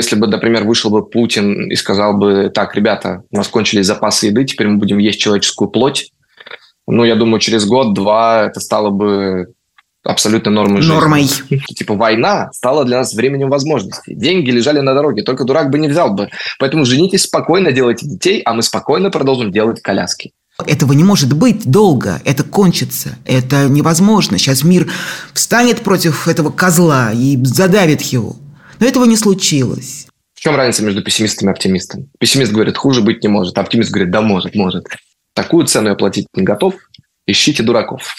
Если бы, например, вышел бы Путин и сказал бы, так, ребята, у нас кончились запасы еды, теперь мы будем есть человеческую плоть, ну, я думаю, через год-два это стало бы абсолютно нормой жизни. Нормой. Типа война стала для нас временем возможностей. Деньги лежали на дороге, только дурак бы не взял бы. Поэтому женитесь спокойно, делайте детей, а мы спокойно продолжим делать коляски. Этого не может быть долго, это кончится, это невозможно. Сейчас мир встанет против этого козла и задавит его. Но этого не случилось. В чем разница между пессимистом и оптимистом? Пессимист говорит, хуже быть не может, а оптимист говорит, да может, может. Такую цену я платить не готов, ищите дураков.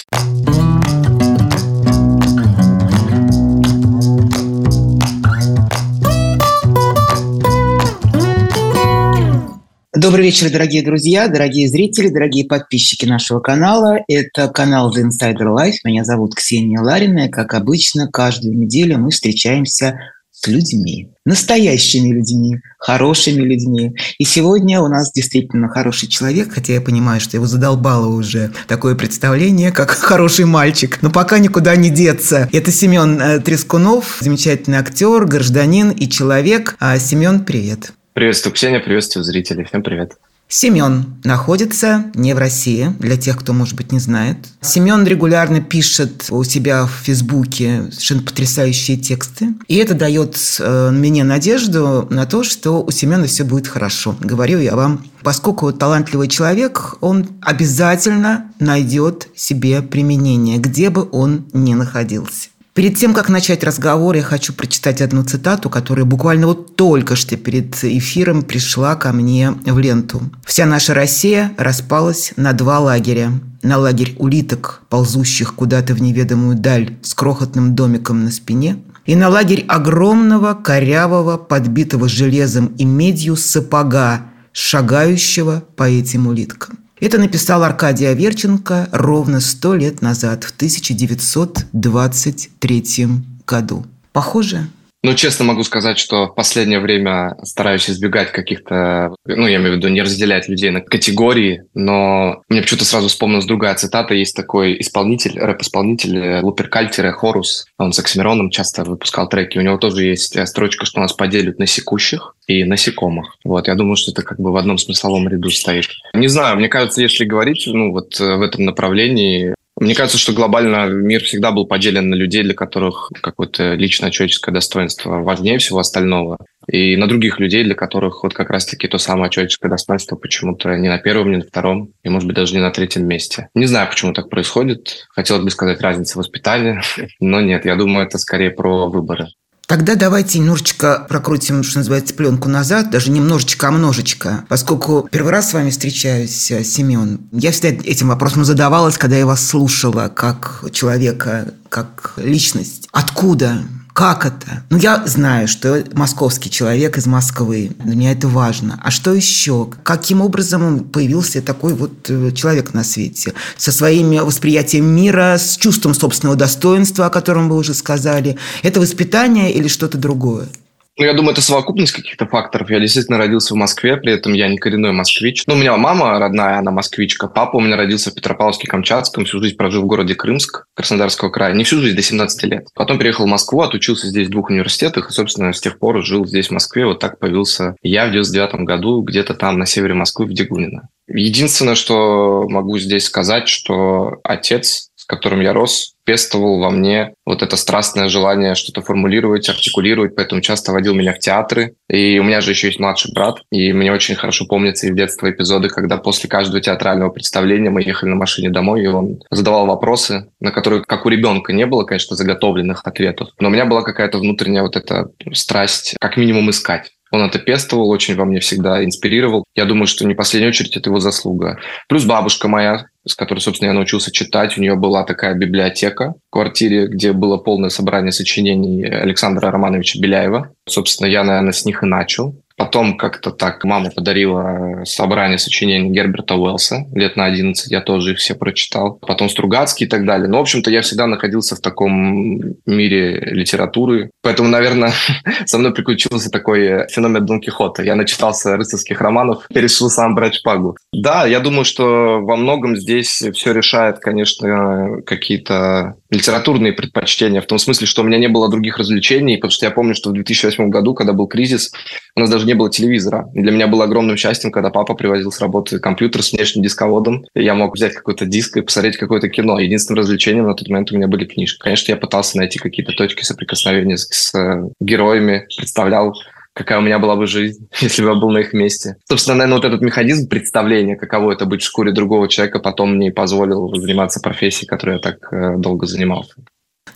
Добрый вечер, дорогие друзья, дорогие зрители, дорогие подписчики нашего канала. Это канал The Insider Life. Меня зовут Ксения Ларина. И, как обычно, каждую неделю мы встречаемся с людьми, настоящими людьми, хорошими людьми. И сегодня у нас действительно хороший человек, хотя я понимаю, что его задолбало уже такое представление, как хороший мальчик, но пока никуда не деться. Это Семен э, Трескунов, замечательный актер, гражданин и человек. А Семен, привет. Приветствую, Ксения, приветствую зрителей. Всем привет. Семен находится не в России, для тех, кто, может быть, не знает. Семен регулярно пишет у себя в Фейсбуке совершенно потрясающие тексты. И это дает э, мне надежду на то, что у Семена все будет хорошо. Говорю я вам. Поскольку талантливый человек, он обязательно найдет себе применение, где бы он ни находился. Перед тем, как начать разговор, я хочу прочитать одну цитату, которая буквально вот только что перед эфиром пришла ко мне в ленту. «Вся наша Россия распалась на два лагеря. На лагерь улиток, ползущих куда-то в неведомую даль с крохотным домиком на спине, и на лагерь огромного, корявого, подбитого железом и медью сапога, шагающего по этим улиткам. Это написал Аркадий Аверченко ровно сто лет назад, в 1923 году. Похоже? Ну, честно могу сказать, что в последнее время стараюсь избегать каких-то, ну, я имею в виду, не разделять людей на категории, но мне почему-то сразу вспомнилась другая цитата. Есть такой исполнитель, рэп-исполнитель э, Луперкальтер Хорус. Он с Оксимироном часто выпускал треки. У него тоже есть э, строчка, что нас поделят на секущих и насекомых. Вот, я думаю, что это как бы в одном смысловом ряду стоит. Не знаю, мне кажется, если говорить, ну, вот э, в этом направлении, мне кажется, что глобально мир всегда был поделен на людей, для которых какое-то личное человеческое достоинство важнее всего остального. И на других людей, для которых вот как раз-таки то самое человеческое достоинство почему-то не на первом, не на втором, и, может быть, даже не на третьем месте. Не знаю, почему так происходит. Хотелось бы сказать разница воспитания, но нет, я думаю, это скорее про выборы. Тогда давайте немножечко прокрутим, что называется, пленку назад, даже немножечко, а множечко. Поскольку первый раз с вами встречаюсь, э, Семен, я всегда этим вопросом задавалась, когда я вас слушала как человека, как личность. Откуда как это? Ну, я знаю, что московский человек из Москвы. Для меня это важно. А что еще? Каким образом появился такой вот э, человек на свете? Со своим восприятием мира, с чувством собственного достоинства, о котором вы уже сказали. Это воспитание или что-то другое? Ну, я думаю, это совокупность каких-то факторов. Я действительно родился в Москве, при этом я не коренной москвич. Ну, у меня мама родная, она москвичка. Папа у меня родился в Петропавловске-Камчатском, всю жизнь прожил в городе Крымск, Краснодарского края. Не всю жизнь, до 17 лет. Потом переехал в Москву, отучился здесь в двух университетах, и, собственно, с тех пор жил здесь, в Москве. Вот так появился я в 99 году, где-то там на севере Москвы, в Дегунино. Единственное, что могу здесь сказать, что отец которым я рос, пестовал во мне вот это страстное желание что-то формулировать, артикулировать, поэтому часто водил меня в театры. И у меня же еще есть младший брат, и мне очень хорошо помнятся и в детстве эпизоды, когда после каждого театрального представления мы ехали на машине домой, и он задавал вопросы, на которые, как у ребенка, не было, конечно, заготовленных ответов, но у меня была какая-то внутренняя вот эта страсть, как минимум, искать. Он это пестовал, очень во мне всегда инспирировал. Я думаю, что не в последнюю очередь это его заслуга. Плюс бабушка моя, с которой, собственно, я научился читать, у нее была такая библиотека в квартире, где было полное собрание сочинений Александра Романовича Беляева. Собственно, я, наверное, с них и начал. Потом как-то так мама подарила собрание сочинений Герберта Уэллса лет на 11. Я тоже их все прочитал. Потом Стругацкий и так далее. Но, в общем-то, я всегда находился в таком мире литературы. Поэтому, наверное, со мной приключился такой феномен Дон Кихота. Я начитался рыцарских романов и решил сам брать шпагу. Да, я думаю, что во многом здесь все решает, конечно, какие-то литературные предпочтения, в том смысле, что у меня не было других развлечений, потому что я помню, что в 2008 году, когда был кризис, у нас даже не было телевизора. И для меня было огромным счастьем, когда папа привозил с работы компьютер с внешним дисководом, и я мог взять какой-то диск и посмотреть какое-то кино. Единственным развлечением на тот момент у меня были книжки. Конечно, я пытался найти какие-то точки соприкосновения с, с э, героями, представлял какая у меня была бы жизнь, если бы я был на их месте. Собственно, наверное, вот этот механизм представления, каково это быть в шкуре другого человека, потом мне позволил заниматься профессией, которой я так э, долго занимался.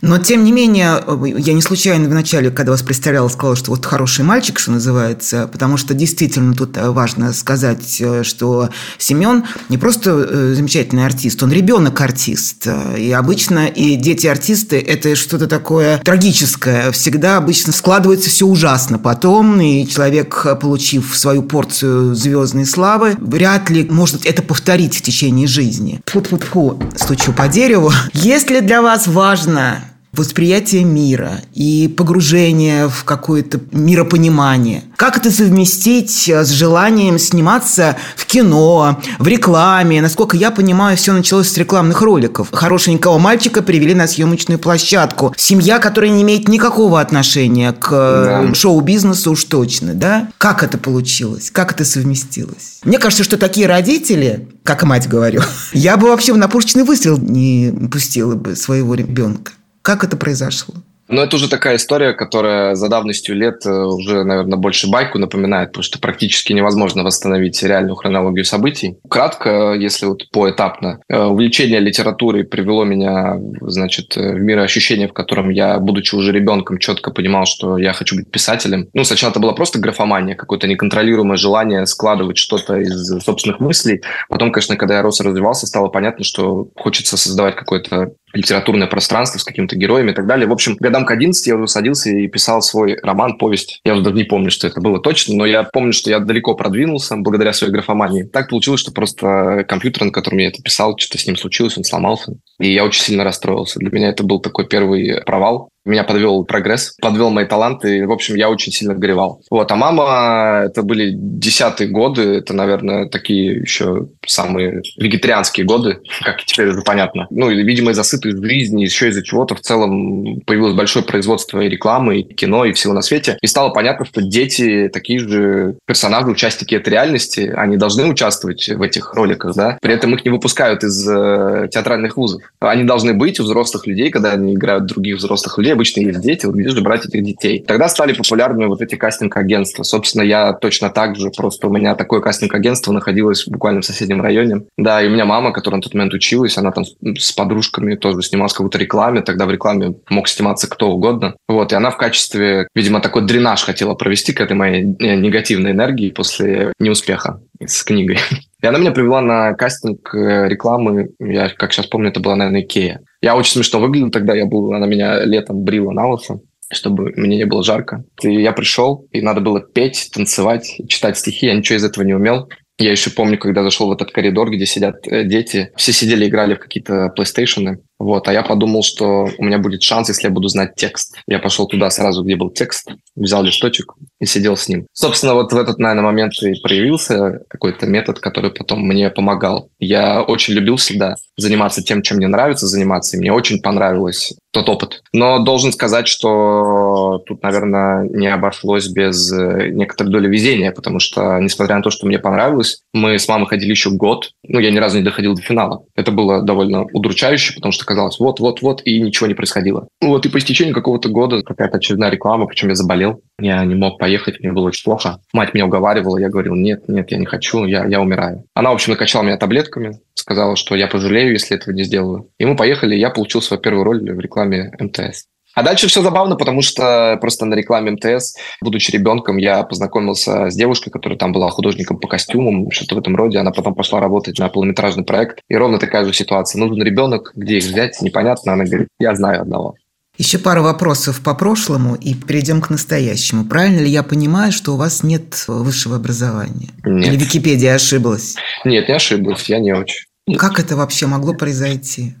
Но, тем не менее, я не случайно вначале, когда вас представляла, сказала, что вот хороший мальчик, что называется, потому что действительно тут э, важно сказать, э, что Семен не просто э, замечательный артист, он ребенок-артист. И обычно и дети-артисты – это что-то такое трагическое. Всегда обычно складывается все ужасно потом, и человек, получив свою порцию звездной славы, вряд ли может это повторить в течение жизни. Фу-фу-фу, стучу по дереву. Если для вас важно восприятие мира и погружение в какое-то миропонимание. Как это совместить с желанием сниматься в кино, в рекламе? Насколько я понимаю, все началось с рекламных роликов. Хорошенького мальчика привели на съемочную площадку. Семья, которая не имеет никакого отношения к да. шоу-бизнесу уж точно, да? Как это получилось? Как это совместилось? Мне кажется, что такие родители, как мать говорю, я бы вообще на пушечный выстрел не пустила бы своего ребенка. Как это произошло? Ну, это уже такая история, которая за давностью лет э, уже, наверное, больше байку напоминает, потому что практически невозможно восстановить реальную хронологию событий. Кратко, если вот поэтапно, э, увлечение литературой привело меня, значит, в мир ощущения, в котором я, будучи уже ребенком, четко понимал, что я хочу быть писателем. Ну, сначала это было просто графомания, какое-то неконтролируемое желание складывать что-то из собственных мыслей. Потом, конечно, когда я рос и развивался, стало понятно, что хочется создавать какое-то литературное пространство с какими-то героями и так далее. В общем, годам к 11 я уже садился и писал свой роман, повесть. Я уже даже не помню, что это было точно, но я помню, что я далеко продвинулся благодаря своей графомании. Так получилось, что просто компьютер, на котором я это писал, что-то с ним случилось, он сломался. И я очень сильно расстроился. Для меня это был такой первый провал меня подвел прогресс, подвел мои таланты. В общем, я очень сильно горевал. Вот. А мама, это были десятые годы, это, наверное, такие еще самые вегетарианские годы, как теперь уже понятно. Ну, и, видимо, из-за сытой жизни, еще из-за чего-то в целом появилось большое производство и рекламы, и кино, и всего на свете. И стало понятно, что дети такие же персонажи, участники этой реальности, они должны участвовать в этих роликах, да. При этом их не выпускают из э, театральных вузов. Они должны быть у взрослых людей, когда они играют других взрослых людей, обычно есть дети, вот где же брать этих детей? Тогда стали популярны вот эти кастинг-агентства. Собственно, я точно так же, просто у меня такое кастинг-агентство находилось буквально в соседнем районе. Да, и у меня мама, которая на тот момент училась, она там с подружками тоже снималась в какой-то рекламе, тогда в рекламе мог сниматься кто угодно. Вот, и она в качестве, видимо, такой дренаж хотела провести к этой моей э, негативной энергии после неуспеха с книгой. И она меня привела на кастинг э, рекламы, я как сейчас помню, это была, наверное, Икея. Я очень смешно выглядел тогда, я был, она меня летом брила на лысо, чтобы мне не было жарко. И я пришел, и надо было петь, танцевать, читать стихи, я ничего из этого не умел. Я еще помню, когда зашел в этот коридор, где сидят э, дети, все сидели, играли в какие-то PlayStation, вот, а я подумал, что у меня будет шанс, если я буду знать текст. Я пошел туда сразу, где был текст, взял листочек и сидел с ним. Собственно, вот в этот, наверное, момент и проявился какой-то метод, который потом мне помогал. Я очень любил всегда заниматься тем, чем мне нравится заниматься, и мне очень понравилось тот опыт. Но должен сказать, что тут, наверное, не обошлось без э, некоторой доли везения, потому что, несмотря на то, что мне понравилось, мы с мамой ходили еще год, ну, я ни разу не доходил до финала. Это было довольно удручающе, потому что казалось, вот-вот-вот, и ничего не происходило. Ну, вот и по истечении какого-то года какая-то очередная реклама, причем я заболел, я не мог поехать, мне было очень плохо. Мать меня уговаривала, я говорил, нет, нет, я не хочу, я, я умираю. Она, в общем, накачала меня таблетками, сказала, что я пожалею, если этого не сделаю. И мы поехали, я получил свою первую роль в рекламе МТС. А дальше все забавно, потому что просто на рекламе МТС, будучи ребенком, я познакомился с девушкой, которая там была художником по костюмам, что-то в этом роде. Она потом пошла работать на полнометражный проект. И ровно такая же ситуация. Нужен ребенок, где их взять, непонятно. Она говорит, я знаю одного. Еще пара вопросов по прошлому и перейдем к настоящему. Правильно ли я понимаю, что у вас нет высшего образования? Нет. Или Википедия ошиблась? Нет, не ошиблась, я не очень. Как это вообще могло произойти?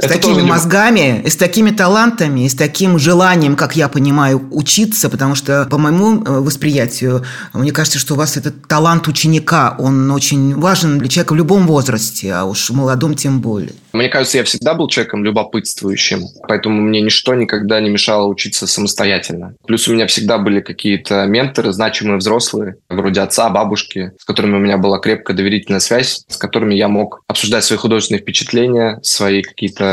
С Это такими мозгами, и с такими талантами, и с таким желанием, как я понимаю, учиться, потому что, по моему э, восприятию, мне кажется, что у вас этот талант ученика, он очень важен для человека в любом возрасте, а уж в молодом тем более. Мне кажется, я всегда был человеком любопытствующим, поэтому мне ничто никогда не мешало учиться самостоятельно. Плюс у меня всегда были какие-то менторы, значимые взрослые, вроде отца, бабушки, с которыми у меня была крепкая доверительная связь, с которыми я мог обсуждать свои художественные впечатления, свои какие-то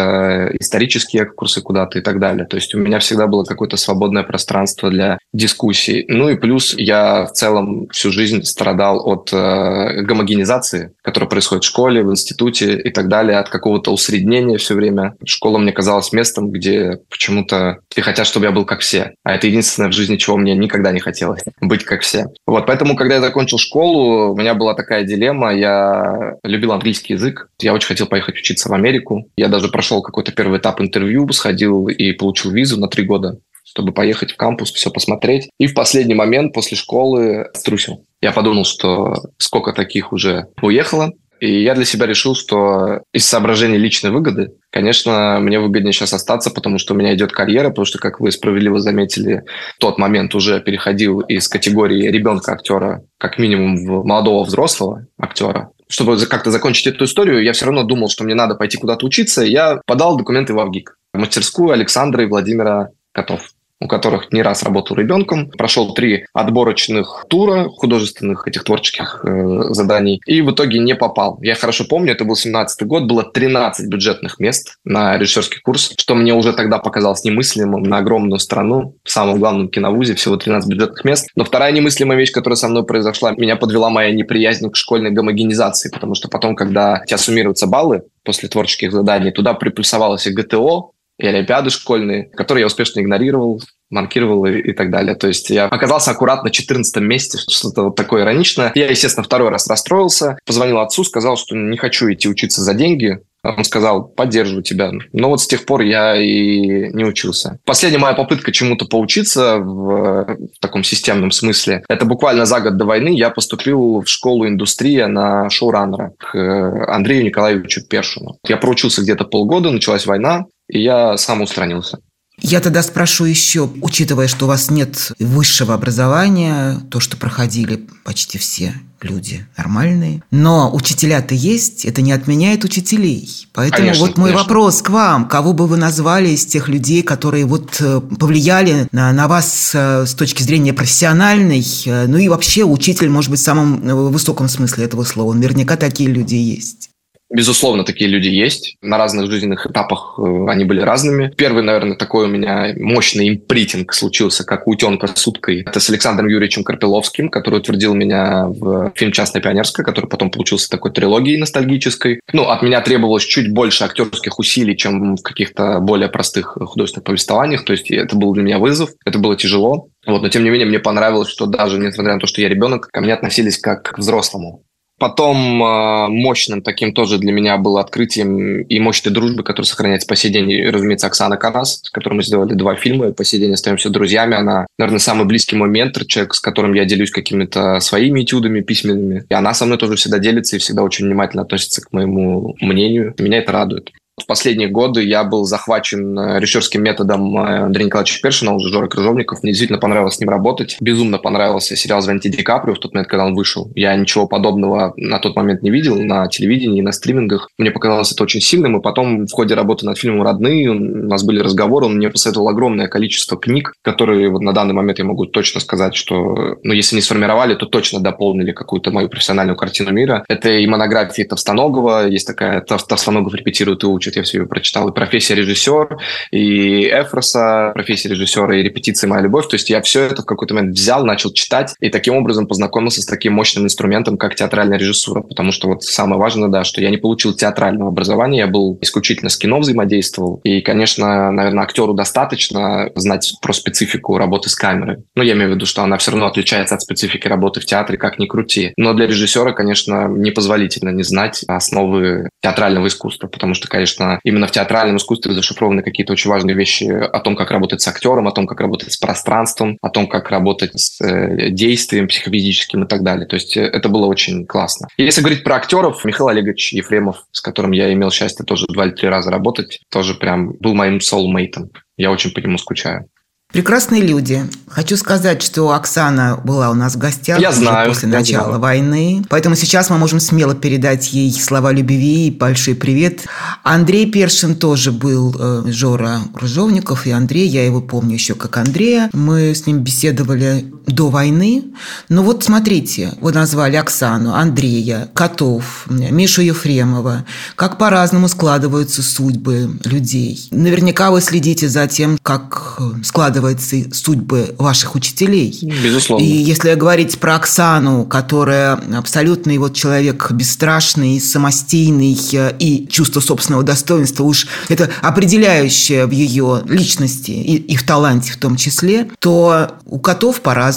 исторические курсы куда-то и так далее. То есть у меня всегда было какое-то свободное пространство для дискуссий. Ну и плюс я в целом всю жизнь страдал от э, гомогенизации, которая происходит в школе, в институте и так далее, от какого-то усреднения все время. Школа мне казалась местом, где почему-то все хотят, чтобы я был как все. А это единственное в жизни, чего мне никогда не хотелось. Быть как все. Вот, поэтому, когда я закончил школу, у меня была такая дилемма. Я любил английский язык. Я очень хотел поехать учиться в Америку. Я даже прошел какой-то первый этап интервью, сходил и получил визу на три года чтобы поехать в кампус, все посмотреть. И в последний момент после школы струсил. Я подумал, что сколько таких уже уехало, и я для себя решил, что из соображений личной выгоды, конечно, мне выгоднее сейчас остаться, потому что у меня идет карьера, потому что, как вы справедливо заметили, тот момент уже переходил из категории ребенка-актера как минимум в молодого взрослого актера. Чтобы как-то закончить эту историю, я все равно думал, что мне надо пойти куда-то учиться, я подал документы в Авгик, в мастерскую Александра и Владимира Котов у которых не раз работал ребенком, прошел три отборочных тура художественных этих творческих э, заданий и в итоге не попал. Я хорошо помню, это был 17 год, было 13 бюджетных мест на режиссерский курс, что мне уже тогда показалось немыслимым на огромную страну, в самом главном киновузе всего 13 бюджетных мест. Но вторая немыслимая вещь, которая со мной произошла, меня подвела моя неприязнь к школьной гомогенизации, потому что потом, когда у тебя суммируются баллы после творческих заданий, туда приплюсовалось и ГТО, и олимпиады школьные, которые я успешно игнорировал, маркировал и, и так далее. То есть я оказался аккуратно на 14 месте, что-то вот такое ироничное. Я, естественно, второй раз расстроился, позвонил отцу, сказал, что не хочу идти учиться за деньги, он сказал, поддерживаю тебя. Но вот с тех пор я и не учился. Последняя моя попытка чему-то поучиться в, в таком системном смысле, это буквально за год до войны я поступил в школу индустрия на шоураннера к Андрею Николаевичу Першину. Я проучился где-то полгода, началась война, и я сам устранился. Я тогда спрошу еще, учитывая, что у вас нет высшего образования, то, что проходили почти все люди нормальные, но учителя-то есть, это не отменяет учителей. Поэтому Конечно, вот мой конечно. вопрос к вам. Кого бы вы назвали из тех людей, которые вот э, повлияли на, на вас э, с точки зрения профессиональной, э, ну и вообще учитель, может быть, в самом высоком смысле этого слова. Наверняка такие люди есть. Безусловно, такие люди есть. На разных жизненных этапах э, они были разными. Первый, наверное, такой у меня мощный импритинг случился, как у утенка с уткой. Это с Александром Юрьевичем Карпиловским, который утвердил меня в фильм «Частная пионерская», который потом получился такой трилогией ностальгической. Ну, от меня требовалось чуть больше актерских усилий, чем в каких-то более простых художественных повествованиях. То есть это был для меня вызов, это было тяжело. Вот, но тем не менее мне понравилось, что даже несмотря на то, что я ребенок, ко мне относились как к взрослому. Потом э, мощным таким тоже для меня было открытием и мощной дружбы, которая сохраняется по сей день, разумеется, Оксана Карас, с которой мы сделали два фильма, и по сей день остаемся друзьями. Она, наверное, самый близкий мой ментор, человек, с которым я делюсь какими-то своими этюдами письменными. И она со мной тоже всегда делится и всегда очень внимательно относится к моему мнению. Меня это радует. В последние годы я был захвачен э, режиссерским методом э, Андрея Николаевича Першина, уже Жора Крыжовников. Мне действительно понравилось с ним работать. Безумно понравился сериал «Звоните Ди Каприо» в тот момент, когда он вышел. Я ничего подобного на тот момент не видел на телевидении, на стримингах. Мне показалось это очень сильным. И потом в ходе работы над фильмом «Родные» у нас были разговоры. Он мне посоветовал огромное количество книг, которые вот на данный момент я могу точно сказать, что, ну, если не сформировали, то точно дополнили какую-то мою профессиональную картину мира. Это и монографии Товстоногова. Есть такая «Тов- «Товстоногов репетирует и учит». Я все ее прочитал. И «Профессия режиссер», и Эфроса, «Профессия режиссера» и «Репетиция. Моя любовь». То есть я все это в какой-то момент взял, начал читать, и таким образом познакомился с таким мощным инструментом, как театральная режиссура. Потому что вот самое важное, да, что я не получил театрального образования, я был исключительно с кино взаимодействовал. И, конечно, наверное, актеру достаточно знать про специфику работы с камерой. Ну, я имею в виду, что она все равно отличается от специфики работы в театре, как ни крути. Но для режиссера, конечно, непозволительно не знать основы театрального искусства, потому что, конечно, конечно, именно в театральном искусстве зашифрованы какие-то очень важные вещи о том, как работать с актером, о том, как работать с пространством, о том, как работать с э, действием психофизическим и так далее. То есть э, это было очень классно. Если говорить про актеров, Михаил Олегович Ефремов, с которым я имел счастье тоже два или три раза работать, тоже прям был моим соулмейтом. Я очень по нему скучаю. Прекрасные люди. Хочу сказать, что Оксана была у нас в гостях я знаю, после начала знаю. войны. Поэтому сейчас мы можем смело передать ей слова любви и большой привет. Андрей Першин тоже был э, Жора Кружовников. И Андрей, я его помню еще как Андрея. Мы с ним беседовали до войны. Но вот смотрите, вы назвали Оксану, Андрея, Котов, Мишу Ефремова. Как по-разному складываются судьбы людей. Наверняка вы следите за тем, как складываются складываются судьбы ваших учителей. Безусловно. И если говорить про Оксану, которая абсолютный вот человек бесстрашный, самостийный и чувство собственного достоинства, уж это определяющее в ее личности и, и в таланте в том числе, то у котов по-разному.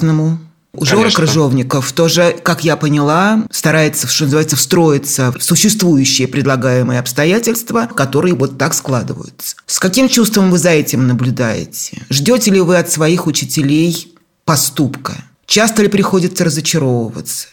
Жора Крыжовников тоже, как я поняла, старается, что называется, встроиться в существующие предлагаемые обстоятельства, которые вот так складываются. С каким чувством вы за этим наблюдаете? Ждете ли вы от своих учителей поступка? Часто ли приходится разочаровываться?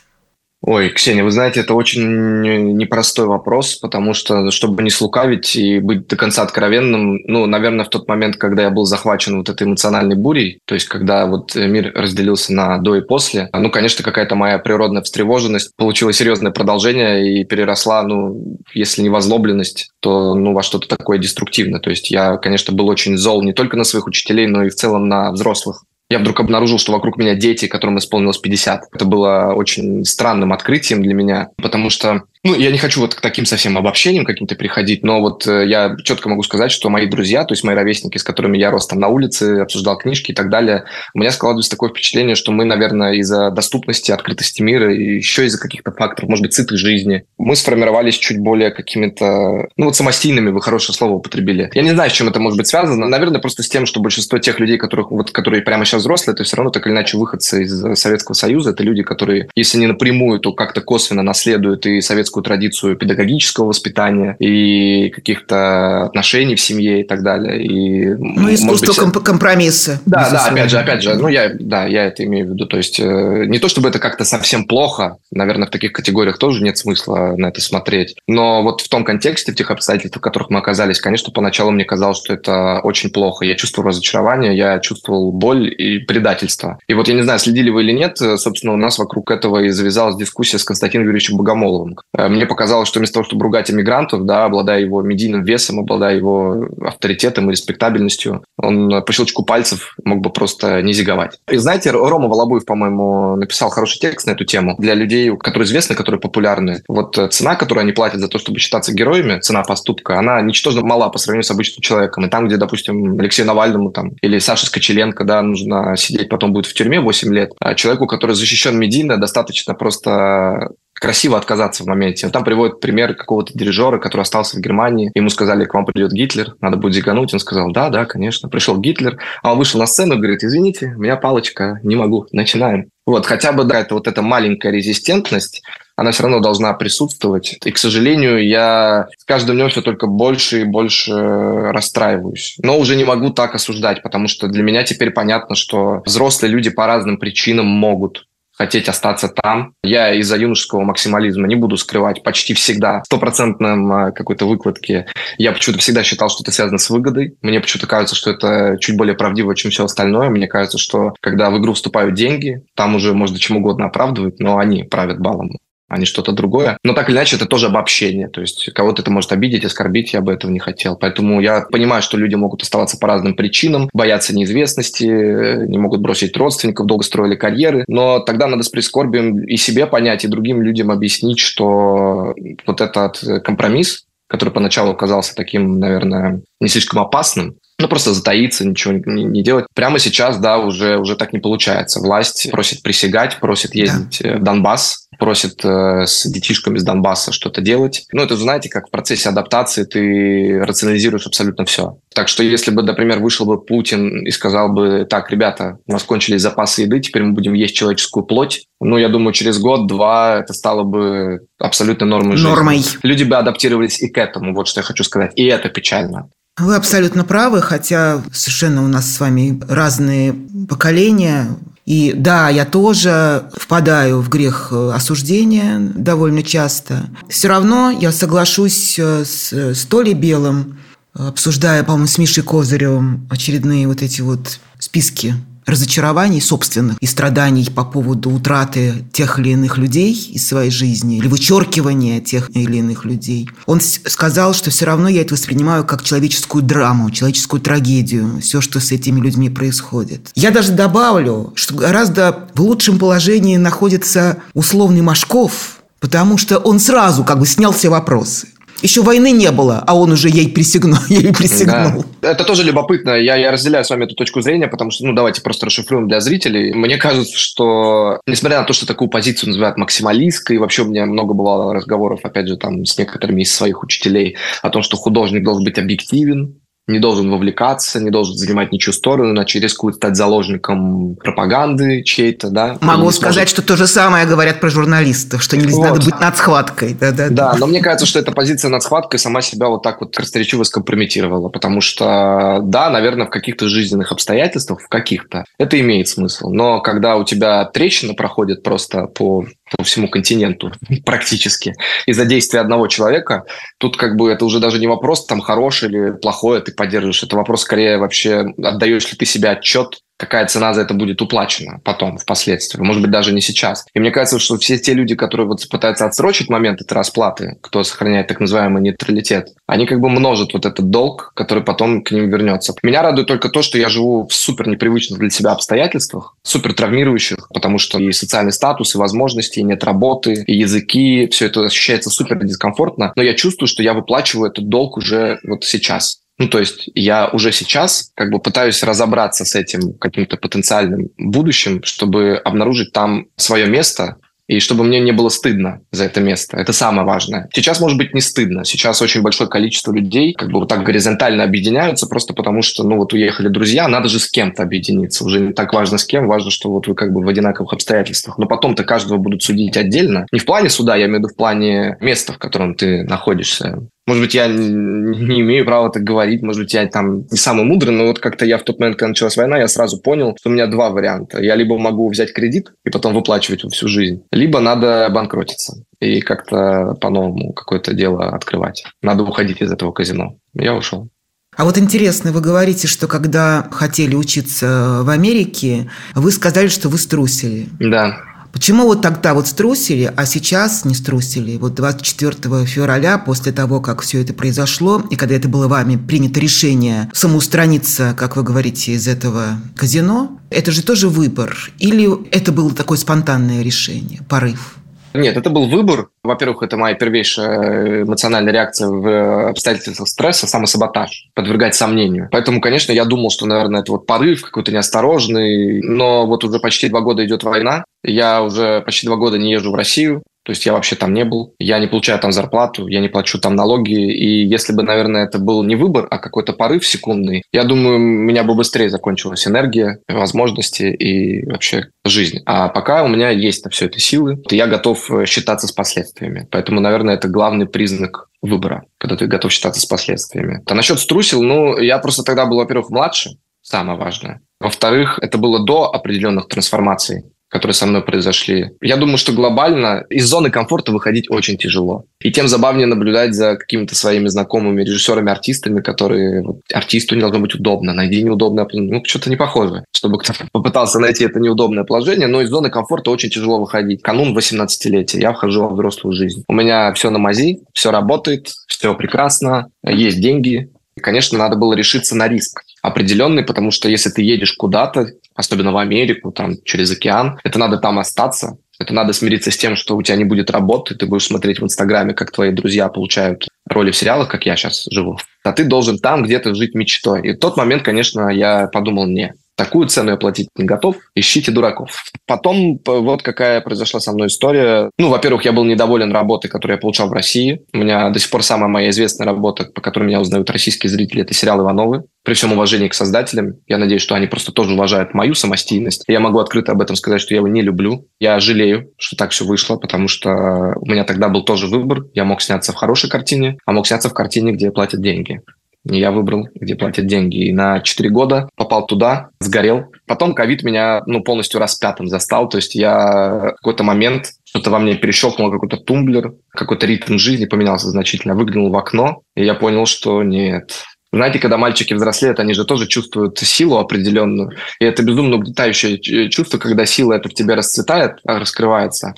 Ой, Ксения, вы знаете, это очень непростой вопрос, потому что, чтобы не слукавить и быть до конца откровенным, ну, наверное, в тот момент, когда я был захвачен вот этой эмоциональной бурей, то есть когда вот мир разделился на до и после, ну, конечно, какая-то моя природная встревоженность получила серьезное продолжение и переросла, ну, если не в озлобленность, то, ну, во что-то такое деструктивное. То есть я, конечно, был очень зол не только на своих учителей, но и в целом на взрослых я вдруг обнаружил, что вокруг меня дети, которым исполнилось 50. Это было очень странным открытием для меня, потому что ну, я не хочу вот к таким совсем обобщениям каким-то приходить, но вот э, я четко могу сказать, что мои друзья, то есть мои ровесники, с которыми я рос там на улице, обсуждал книжки и так далее, у меня складывается такое впечатление, что мы, наверное, из-за доступности, открытости мира и еще из-за каких-то факторов, может быть, сытой жизни, мы сформировались чуть более какими-то, ну, вот самостийными, вы хорошее слово употребили. Я не знаю, с чем это может быть связано. Наверное, просто с тем, что большинство тех людей, которых, вот, которые прямо сейчас взрослые, это все равно так или иначе выходцы из Советского Союза. Это люди, которые, если не напрямую, то как-то косвенно наследуют и советскую советскую традицию педагогического воспитания и каких-то отношений в семье и так далее. И, ну, искусство быть, компромисса. Да, да, опять же, опять же, ну, я, да, я это имею в виду. То есть, э, не то, чтобы это как-то совсем плохо, наверное, в таких категориях тоже нет смысла на это смотреть, но вот в том контексте, в тех обстоятельствах, в которых мы оказались, конечно, поначалу мне казалось, что это очень плохо. Я чувствовал разочарование, я чувствовал боль и предательство. И вот я не знаю, следили вы или нет, собственно, у нас вокруг этого и завязалась дискуссия с Константином Юрьевичем Богомоловым. Э, мне показалось, что вместо того, чтобы ругать иммигрантов, да, обладая его медийным весом, обладая его авторитетом и респектабельностью, он по щелчку пальцев мог бы просто не зиговать. И знаете, Рома Волобуев, по-моему, написал хороший текст на эту тему для людей, которые известны, которые популярны. Вот цена, которую они платят за то, чтобы считаться героями, цена поступка, она ничтожно мала по сравнению с обычным человеком. И там, где, допустим, Алексею Навальному там, или Саше Скочеленко, да, нужно сидеть потом будет в тюрьме 8 лет, а человеку, который защищен медийно, достаточно просто красиво отказаться в моменте. Там приводит пример какого-то дирижера, который остался в Германии. Ему сказали, к вам придет Гитлер, надо будет зигануть. Он сказал, да, да, конечно. Пришел Гитлер, а он вышел на сцену и говорит, извините, у меня палочка, не могу, начинаем. Вот, хотя бы, да, это вот эта маленькая резистентность, она все равно должна присутствовать. И, к сожалению, я с каждым днем все только больше и больше расстраиваюсь. Но уже не могу так осуждать, потому что для меня теперь понятно, что взрослые люди по разным причинам могут хотеть остаться там. Я из-за юношеского максимализма не буду скрывать почти всегда стопроцентном а, какой-то выкладке. Я почему-то всегда считал, что это связано с выгодой. Мне почему-то кажется, что это чуть более правдиво, чем все остальное. Мне кажется, что когда в игру вступают деньги, там уже можно чем угодно оправдывать, но они правят балом а не что-то другое. Но так или иначе, это тоже обобщение. То есть кого-то это может обидеть, оскорбить, я бы этого не хотел. Поэтому я понимаю, что люди могут оставаться по разным причинам, бояться неизвестности, не могут бросить родственников, долго строили карьеры. Но тогда надо с прискорбием и себе понять, и другим людям объяснить, что вот этот компромисс, который поначалу казался таким, наверное, не слишком опасным, ну, просто затаиться, ничего не, не делать. Прямо сейчас, да, уже, уже так не получается. Власть просит присягать, просит ездить да. в Донбасс, просит э, с детишками из Донбасса что-то делать. Ну, это, знаете, как в процессе адаптации ты рационализируешь абсолютно все. Так что если бы, например, вышел бы Путин и сказал бы, так, ребята, у нас кончились запасы еды, теперь мы будем есть человеческую плоть, ну, я думаю, через год-два это стало бы абсолютно нормой жизни. Нормой. Люди бы адаптировались и к этому, вот что я хочу сказать. И это печально. Вы абсолютно правы, хотя совершенно у нас с вами разные поколения. И да, я тоже впадаю в грех э, осуждения довольно часто. Все равно я соглашусь э, с, с Толей Белым, обсуждая, по-моему, с Мишей Козыревым очередные вот эти вот списки разочарований собственных и страданий по поводу утраты тех или иных людей из своей жизни или вычеркивания тех или иных людей. Он сказал, что все равно я это воспринимаю как человеческую драму, человеческую трагедию, все, что с этими людьми происходит. Я даже добавлю, что гораздо в лучшем положении находится условный Машков, потому что он сразу как бы снял все вопросы. Еще войны не было, а он уже ей присягнул. Ей присягнул. Да. Это тоже любопытно. Я, я разделяю с вами эту точку зрения, потому что, ну, давайте просто расшифруем для зрителей. Мне кажется, что, несмотря на то, что такую позицию называют максималистской, вообще у меня много бывало разговоров, опять же, там, с некоторыми из своих учителей о том, что художник должен быть объективен, не должен вовлекаться, не должен занимать ничью сторону, иначе рискует стать заложником пропаганды чьей-то, да. Могу сказать, сможет... что то же самое говорят про журналистов, что нельзя вот. надо быть над схваткой. Да, да, да, да, но мне кажется, что эта позиция над схваткой сама себя вот так вот красноречиво скомпрометировала, потому что, да, наверное, в каких-то жизненных обстоятельствах, в каких-то, это имеет смысл, но когда у тебя трещина проходит просто по по всему континенту практически из-за действия одного человека. Тут как бы это уже даже не вопрос, там, хороший или плохой ты поддерживаешь. Это вопрос скорее вообще, отдаешь ли ты себе отчет какая цена за это будет уплачена потом, впоследствии. Может быть, даже не сейчас. И мне кажется, что все те люди, которые вот пытаются отсрочить момент этой расплаты, кто сохраняет так называемый нейтралитет, они как бы множат вот этот долг, который потом к ним вернется. Меня радует только то, что я живу в супер непривычных для себя обстоятельствах, супер травмирующих, потому что и социальный статус, и возможности, и нет работы, и языки, все это ощущается супер дискомфортно, но я чувствую, что я выплачиваю этот долг уже вот сейчас. Ну, то есть я уже сейчас как бы пытаюсь разобраться с этим каким-то потенциальным будущим, чтобы обнаружить там свое место, и чтобы мне не было стыдно за это место. Это самое важное. Сейчас, может быть, не стыдно. Сейчас очень большое количество людей как бы вот так горизонтально объединяются просто потому, что, ну, вот уехали друзья, надо же с кем-то объединиться. Уже не так важно с кем, важно, что вот вы как бы в одинаковых обстоятельствах. Но потом-то каждого будут судить отдельно. Не в плане суда, я имею в виду в плане места, в котором ты находишься. Может быть, я не имею права так говорить, может быть, я там не самый мудрый, но вот как-то я в тот момент, когда началась война, я сразу понял, что у меня два варианта. Я либо могу взять кредит и потом выплачивать его всю жизнь, либо надо банкротиться и как-то по-новому какое-то дело открывать. Надо уходить из этого казино. Я ушел. А вот интересно, вы говорите, что когда хотели учиться в Америке, вы сказали, что вы струсили. Да. Почему вот тогда вот струсили, а сейчас не струсили? Вот 24 февраля, после того, как все это произошло, и когда это было вами принято решение самоустраниться, как вы говорите, из этого казино, это же тоже выбор? Или это было такое спонтанное решение, порыв? Нет, это был выбор. Во-первых, это моя первейшая эмоциональная реакция в обстоятельствах стресса, самосаботаж, подвергать сомнению. Поэтому, конечно, я думал, что, наверное, это вот порыв какой-то неосторожный. Но вот уже почти два года идет война. Я уже почти два года не езжу в Россию. То есть я вообще там не был, я не получаю там зарплату, я не плачу там налоги. И если бы, наверное, это был не выбор, а какой-то порыв секундный, я думаю, у меня бы быстрее закончилась энергия, возможности и вообще жизнь. А пока у меня есть на все это силы, я готов э, считаться с последствиями. Поэтому, наверное, это главный признак выбора, когда ты готов считаться с последствиями. А насчет струсил, ну, я просто тогда был, во-первых, младше, самое важное. Во-вторых, это было до определенных трансформаций которые со мной произошли. Я думаю, что глобально из зоны комфорта выходить очень тяжело. И тем забавнее наблюдать за какими-то своими знакомыми режиссерами, артистами, которые... Вот, артисту не должно быть удобно, найди неудобное... Ну, что-то не похоже, чтобы кто-то попытался найти это неудобное положение, но из зоны комфорта очень тяжело выходить. Канун 18-летия, я вхожу во взрослую жизнь. У меня все на мази, все работает, все прекрасно, есть деньги, и, конечно, надо было решиться на риск определенный, потому что если ты едешь куда-то, особенно в Америку, там, через океан, это надо там остаться, это надо смириться с тем, что у тебя не будет работы, ты будешь смотреть в Инстаграме, как твои друзья получают роли в сериалах, как я сейчас живу. А ты должен там где-то жить мечтой. И в тот момент, конечно, я подумал, не, Такую цену я платить не готов. Ищите дураков. Потом вот какая произошла со мной история. Ну, во-первых, я был недоволен работой, которую я получал в России. У меня до сих пор самая моя известная работа, по которой меня узнают российские зрители, это сериал «Ивановы». При всем уважении к создателям, я надеюсь, что они просто тоже уважают мою самостийность. Я могу открыто об этом сказать, что я его не люблю. Я жалею, что так все вышло, потому что у меня тогда был тоже выбор. Я мог сняться в хорошей картине, а мог сняться в картине, где платят деньги. Я выбрал, где платят деньги. И на 4 года попал туда, сгорел. Потом ковид меня ну, полностью распятым застал. То есть я в какой-то момент что-то во мне перещелкнуло какой-то тумблер, какой-то ритм жизни поменялся значительно. Выглянул в окно, и я понял, что нет, знаете, когда мальчики взрослеют, они же тоже чувствуют силу определенную. И это безумно угнетающее чувство, когда сила это в тебе расцветает, раскрывается.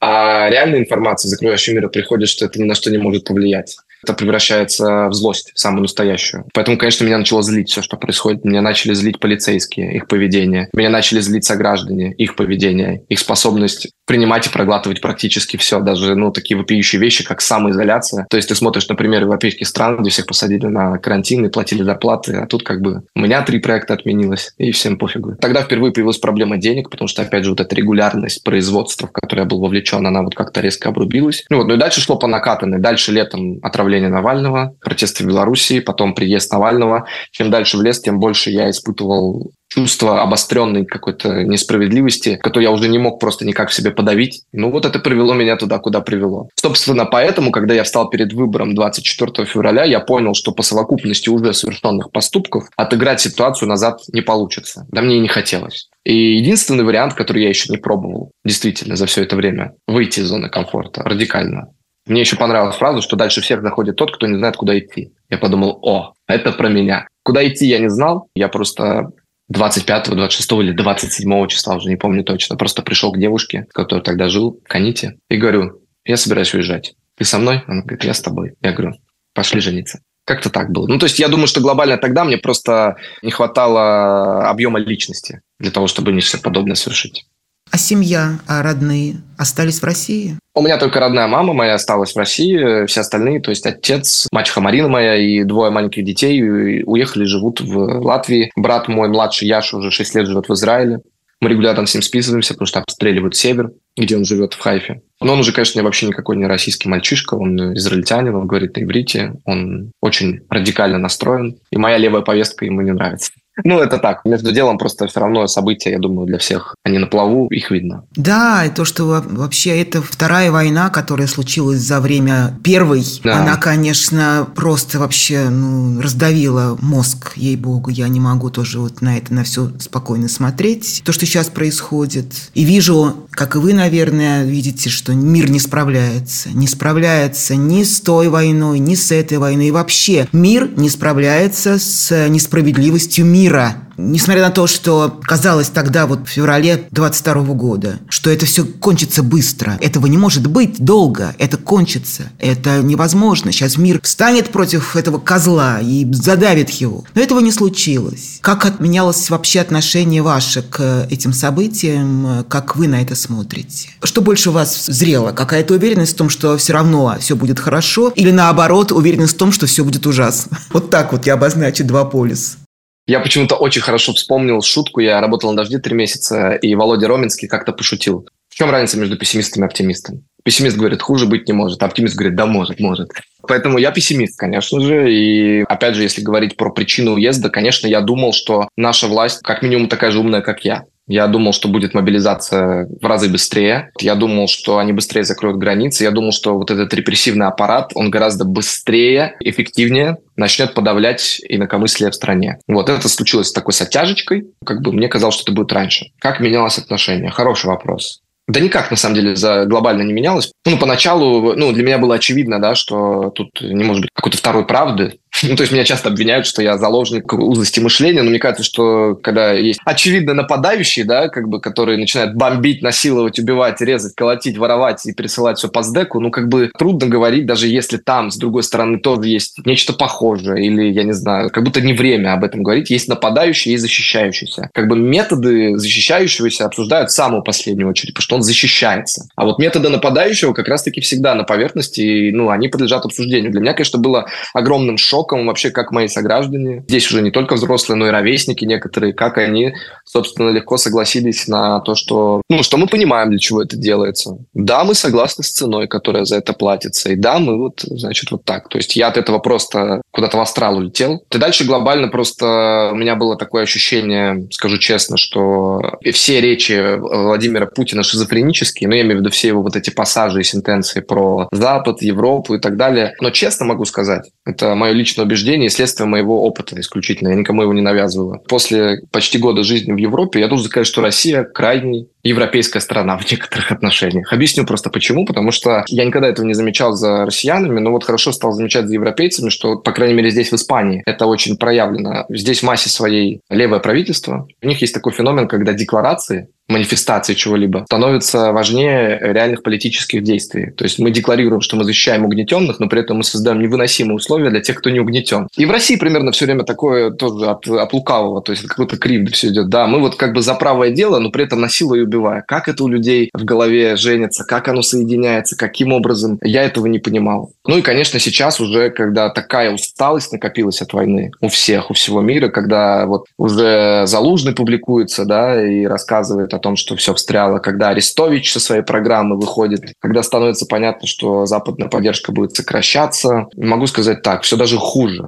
А реальная информация, закрывающая мир, приходит, что это ни на что не может повлиять это превращается в злость, самую настоящую. Поэтому, конечно, меня начало злить все, что происходит. Меня начали злить полицейские, их поведение. Меня начали злить сограждане, их поведение, их способность принимать и проглатывать практически все, даже ну, такие вопиющие вещи, как самоизоляция. То есть ты смотришь, например, европейские страны, где всех посадили на карантин и платили зарплаты, а тут как бы у меня три проекта отменилось, и всем пофигу. Тогда впервые появилась проблема денег, потому что, опять же, вот эта регулярность производства, в которой я был вовлечен, она вот как-то резко обрубилась. Ну вот, ну и дальше шло по накатанной. Дальше летом отравление Навального, протесты в Беларуси, потом приезд Навального. Чем дальше в лес, тем больше я испытывал чувство обостренной какой-то несправедливости, которое я уже не мог просто никак в себе подавить. Ну вот это привело меня туда, куда привело. Собственно, поэтому, когда я встал перед выбором 24 февраля, я понял, что по совокупности уже совершенных поступков отыграть ситуацию назад не получится. Да мне и не хотелось. И единственный вариант, который я еще не пробовал, действительно, за все это время, выйти из зоны комфорта радикально. Мне еще понравилась фраза, что дальше всех заходит тот, кто не знает, куда идти. Я подумал, о, это про меня. Куда идти я не знал, я просто 25, 26 или 27 числа, уже не помню точно, просто пришел к девушке, которая тогда жил в Каните, и говорю, я собираюсь уезжать. Ты со мной? Она говорит, я с тобой. Я говорю, пошли жениться. Как-то так было. Ну, то есть я думаю, что глобально тогда мне просто не хватало объема личности для того, чтобы нечто подобное совершить. А семья, а родные остались в России? У меня только родная мама моя осталась в России, все остальные, то есть отец, мачеха Марина моя и двое маленьких детей уехали, живут в Латвии. Брат мой младший Яша уже 6 лет живет в Израиле. Мы регулярно с ним списываемся, потому что обстреливают север, где он живет, в Хайфе. Но он уже, конечно, вообще никакой не российский мальчишка, он израильтянин, он говорит на иврите, он очень радикально настроен, и моя левая повестка ему не нравится. Ну, это так. Между делом просто все равно события, я думаю, для всех. Они на плаву, их видно. Да, и то, что вообще это вторая война, которая случилась за время первой, да. она, конечно, просто вообще ну, раздавила мозг, ей-богу. Я не могу тоже вот на это, на все спокойно смотреть. То, что сейчас происходит. И вижу, как и вы, наверное, видите, что мир не справляется. Не справляется ни с той войной, ни с этой войной. И вообще мир не справляется с несправедливостью мира мира Несмотря на то, что казалось тогда, вот в феврале 22 года, что это все кончится быстро. Этого не может быть долго. Это кончится. Это невозможно. Сейчас мир встанет против этого козла и задавит его. Но этого не случилось. Как отменялось вообще отношение ваше к этим событиям? Как вы на это смотрите? Что больше у вас зрело? Какая-то уверенность в том, что все равно все будет хорошо? Или наоборот, уверенность в том, что все будет ужасно? Вот так вот я обозначу два полюса. Я почему-то очень хорошо вспомнил шутку. Я работал на «Дожде» три месяца, и Володя Роменский как-то пошутил. В чем разница между пессимистом и оптимистом? Пессимист говорит, хуже быть не может, а оптимист говорит, да может, может. Поэтому я пессимист, конечно же. И опять же, если говорить про причину уезда, конечно, я думал, что наша власть как минимум такая же умная, как я. Я думал, что будет мобилизация в разы быстрее. Я думал, что они быстрее закроют границы. Я думал, что вот этот репрессивный аппарат, он гораздо быстрее, эффективнее начнет подавлять инакомыслие в стране. Вот это случилось с такой с оттяжечкой. Как бы мне казалось, что это будет раньше. Как менялось отношение? Хороший вопрос. Да никак, на самом деле, за глобально не менялось. Ну, поначалу, ну, для меня было очевидно, да, что тут не может быть какой-то второй правды. Ну, то есть меня часто обвиняют, что я заложник узости мышления, но мне кажется, что когда есть очевидно нападающий, да, как бы, который начинает бомбить, насиловать, убивать, резать, колотить, воровать и пересылать все по сдеку, ну, как бы трудно говорить, даже если там, с другой стороны, тоже есть нечто похожее, или, я не знаю, как будто не время об этом говорить. Есть нападающий и защищающийся. Как бы методы защищающегося обсуждают в самую последнюю очередь, потому что он защищается. А вот методы нападающего как раз-таки всегда на поверхности, и, ну, они подлежат обсуждению. Для меня, конечно, было огромным шоком шоком вообще, как мои сограждане, здесь уже не только взрослые, но и ровесники некоторые, как они, собственно, легко согласились на то, что, ну, что мы понимаем, для чего это делается. Да, мы согласны с ценой, которая за это платится. И да, мы вот, значит, вот так. То есть я от этого просто куда-то в астрал улетел. И дальше глобально просто у меня было такое ощущение, скажу честно, что все речи Владимира Путина шизофренические, но я имею в виду все его вот эти пассажи и сентенции про Запад, Европу и так далее. Но честно могу сказать, это мое личное убеждение и следствие моего опыта исключительно. Я никому его не навязываю. После почти года жизни в Европе я должен сказать, что Россия крайний европейская страна в некоторых отношениях. Объясню просто почему. Потому что я никогда этого не замечал за россиянами, но вот хорошо стал замечать за европейцами, что, по крайней мере, здесь в Испании это очень проявлено. Здесь в массе своей левое правительство. У них есть такой феномен, когда декларации манифестации чего-либо становится важнее реальных политических действий. То есть мы декларируем, что мы защищаем угнетенных, но при этом мы создаем невыносимые условия для тех, кто не угнетен. И в России примерно все время такое тоже от, от лукавого, то есть какой-то крив все идет. Да, мы вот как бы за правое дело, но при этом насилуя и убивая. Как это у людей в голове женится, как оно соединяется, каким образом, я этого не понимал. Ну и, конечно, сейчас уже, когда такая усталость накопилась от войны у всех, у всего мира, когда вот уже Залужный публикуется, да, и рассказывает о том, что все встряло, когда Арестович со своей программы выходит, когда становится понятно, что западная поддержка будет сокращаться. Могу сказать так, все даже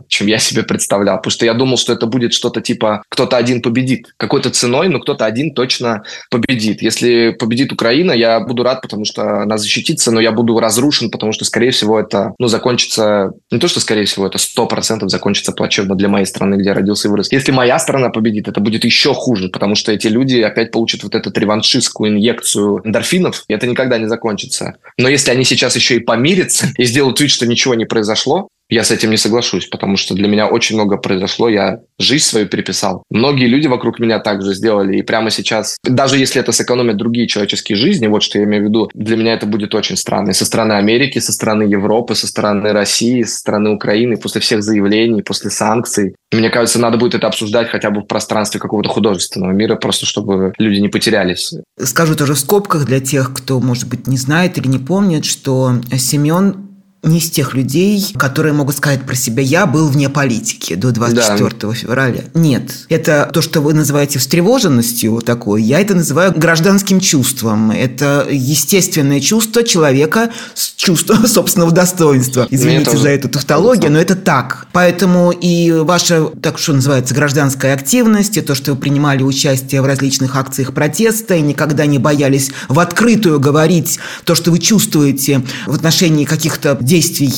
чем я себе представлял, потому что я думал, что это будет что-то типа кто-то один победит, какой-то ценой, но кто-то один точно победит. Если победит Украина, я буду рад, потому что она защитится, но я буду разрушен, потому что, скорее всего, это ну, закончится, не то, что, скорее всего, это сто процентов закончится плачевно для моей страны, где я родился и вырос. Если моя страна победит, это будет еще хуже, потому что эти люди опять получат вот этот реваншистскую инъекцию эндорфинов, и это никогда не закончится. Но если они сейчас еще и помирятся и сделают вид, что ничего не произошло, я с этим не соглашусь, потому что для меня очень много произошло. Я жизнь свою переписал. Многие люди вокруг меня также сделали. И прямо сейчас, даже если это сэкономит другие человеческие жизни, вот что я имею в виду, для меня это будет очень странно. И со стороны Америки, со стороны Европы, со стороны России, со стороны Украины, после всех заявлений, после санкций. Мне кажется, надо будет это обсуждать хотя бы в пространстве какого-то художественного мира, просто чтобы люди не потерялись. Скажу тоже в скобках для тех, кто, может быть, не знает или не помнит, что Семен не из тех людей, которые могут сказать про себя «я был вне политики до 24 да. февраля». Нет. Это то, что вы называете встревоженностью такой, я это называю гражданским чувством. Это естественное чувство человека с чувством собственного достоинства. Извините за эту тавтологию, но это так. Поэтому и ваша, так что называется, гражданская активность, и то, что вы принимали участие в различных акциях протеста и никогда не боялись в открытую говорить то, что вы чувствуете в отношении каких-то действий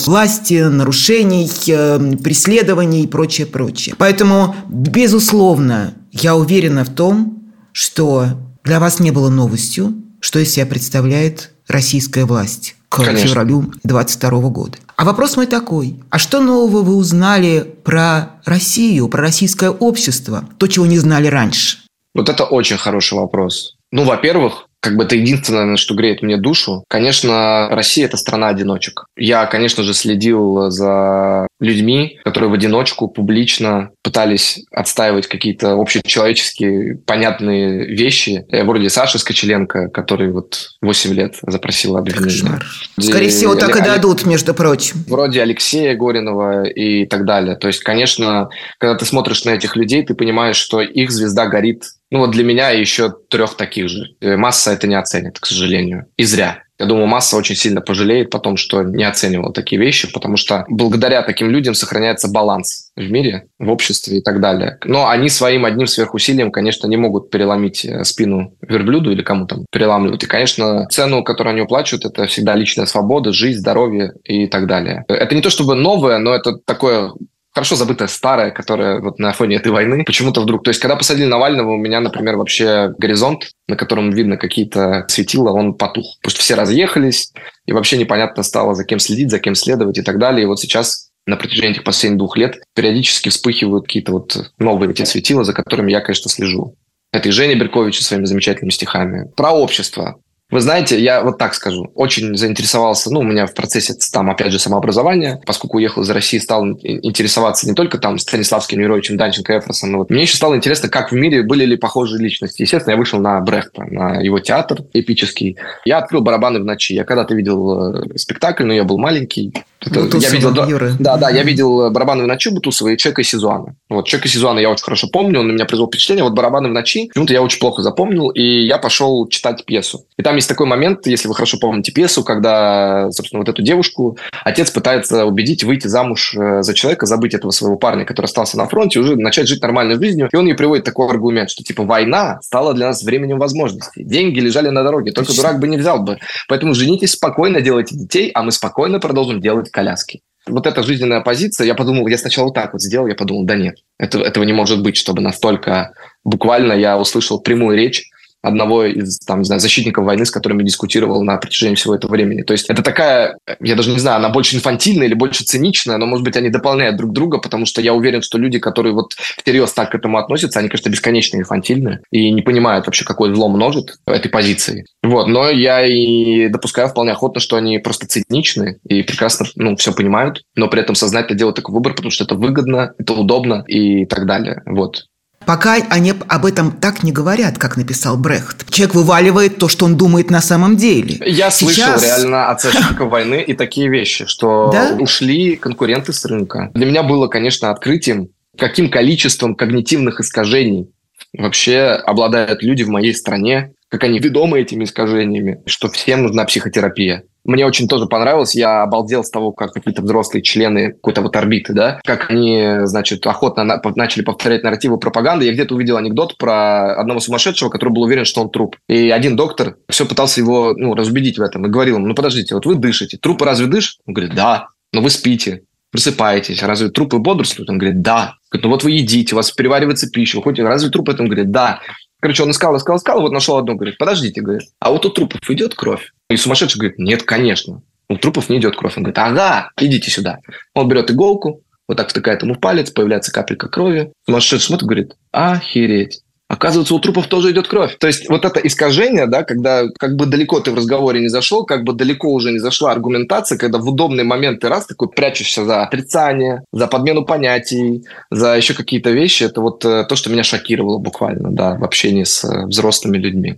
власти, нарушений, э, преследований и прочее, прочее. Поэтому, безусловно, я уверена в том, что для вас не было новостью, что из себя представляет российская власть к Конечно. февралю 22 года. А вопрос мой такой. А что нового вы узнали про Россию, про российское общество? То, чего не знали раньше? Вот это очень хороший вопрос. Ну, во-первых, как бы это единственное, что греет мне душу. Конечно, Россия – это страна одиночек. Я, конечно же, следил за людьми, которые в одиночку публично пытались отстаивать какие-то общечеловеческие понятные вещи. Э, вроде Саши Скочеленко, который вот 8 лет запросил обвинение. Скорее всего, так и дадут, между прочим. Вроде Алексея Горинова и так далее. То есть, конечно, когда ты смотришь на этих людей, ты понимаешь, что их звезда горит ну вот для меня еще трех таких же. Э, масса это не оценит, к сожалению. И зря. Я думаю, масса очень сильно пожалеет потом, что не оценивал такие вещи, потому что благодаря таким людям сохраняется баланс в мире, в обществе и так далее. Но они своим одним сверхусилием, конечно, не могут переломить э, спину верблюду или кому там переламывают. И, конечно, цену, которую они уплачивают, это всегда личная свобода, жизнь, здоровье и так далее. Это не то чтобы новое, но это такое хорошо забытая старая, которая вот на фоне этой войны почему-то вдруг... То есть, когда посадили Навального, у меня, например, вообще горизонт, на котором видно какие-то светила, он потух. Потому что все разъехались, и вообще непонятно стало, за кем следить, за кем следовать и так далее. И вот сейчас на протяжении этих последних двух лет периодически вспыхивают какие-то вот новые эти светила, за которыми я, конечно, слежу. Это и Женя Беркович со своими замечательными стихами. Про общество. Вы знаете, я вот так скажу, очень заинтересовался, ну, у меня в процессе там, опять же, самообразования, поскольку уехал из России, стал интересоваться не только там Станиславским Юровичем, Данченко, Эфросом, но вот мне еще стало интересно, как в мире были ли похожие личности. Естественно, я вышел на Брехта, на его театр эпический. Я открыл «Барабаны в ночи». Я когда-то видел э, спектакль, но я был маленький, Это, Бутусова, я видел, Юры. Да, да, я видел «Барабаны в ночи» Бутусова и «Чека Сезуана». Вот, «Чека Сезуана» я очень хорошо помню, он на меня произвел впечатление. Вот «Барабаны в ночи» почему-то я очень плохо запомнил, и я пошел читать пьесу. И там есть такой момент, если вы хорошо помните пьесу, когда, собственно, вот эту девушку отец пытается убедить выйти замуж э, за человека, забыть этого своего парня, который остался на фронте, уже начать жить нормальной жизнью. И он ей приводит такой аргумент, что типа война стала для нас временем возможностей. Деньги лежали на дороге, только Точно. дурак бы не взял бы. Поэтому женитесь спокойно, делайте детей, а мы спокойно продолжим делать коляски вот эта жизненная позиция, я подумал, я сначала вот так вот сделал, я подумал, да нет, это, этого не может быть, чтобы настолько буквально я услышал прямую речь одного из, там, не знаю, защитников войны, с которыми диркутировал на протяжении всего этого времени. То есть это такая, я даже не знаю, она больше инфантильная или больше циничная, но, может быть, они дополняют друг друга, потому что я уверен, что люди, которые вот всерьез так к этому относятся, они, конечно, бесконечно инфантильны и не понимают вообще, какой зло множит этой позиции. Вот, но я и допускаю вполне охотно, что они просто циничны и прекрасно, ну, все понимают, но при этом сознательно делают такой выбор, потому что это выгодно, это удобно и так далее. Вот. Пока они об этом так не говорят, как написал Брехт. Человек вываливает то, что он думает на самом деле. Я Сейчас... слышал реально от защитников войны и такие вещи, что да? ушли конкуренты с рынка. Для меня было, конечно, открытием, каким количеством когнитивных искажений вообще обладают люди в моей стране, как они ведомы этими искажениями, что всем нужна психотерапия. Мне очень тоже понравилось. Я обалдел с того, как какие-то взрослые члены какой-то вот орбиты, да, как они, значит, охотно на, начали повторять нарративы пропаганды. Я где-то увидел анекдот про одного сумасшедшего, который был уверен, что он труп. И один доктор все пытался его, ну, разубедить в этом и говорил ему, ну, подождите, вот вы дышите, трупы разве дышат? Он говорит, да, но вы спите, просыпаетесь, разве трупы бодрствуют? Он говорит, да. Говорит, ну вот вы едите, у вас переваривается пища, вы ходите, разве трупы? Он говорит, да. Короче, он искал, искал, искал, вот нашел одну, говорит, подождите, говорит, а вот у трупов идет кровь? И сумасшедший говорит, нет, конечно. У трупов не идет кровь. Он говорит, ага, идите сюда. Он берет иголку, вот так втыкает ему в палец, появляется капелька крови. Сумасшедший смотрит, говорит, охереть. Оказывается, у трупов тоже идет кровь. То есть вот это искажение, да, когда как бы далеко ты в разговоре не зашел, как бы далеко уже не зашла аргументация, когда в удобный момент ты раз такой прячешься за отрицание, за подмену понятий, за еще какие-то вещи, это вот э, то, что меня шокировало буквально, да, в общении с э, взрослыми людьми.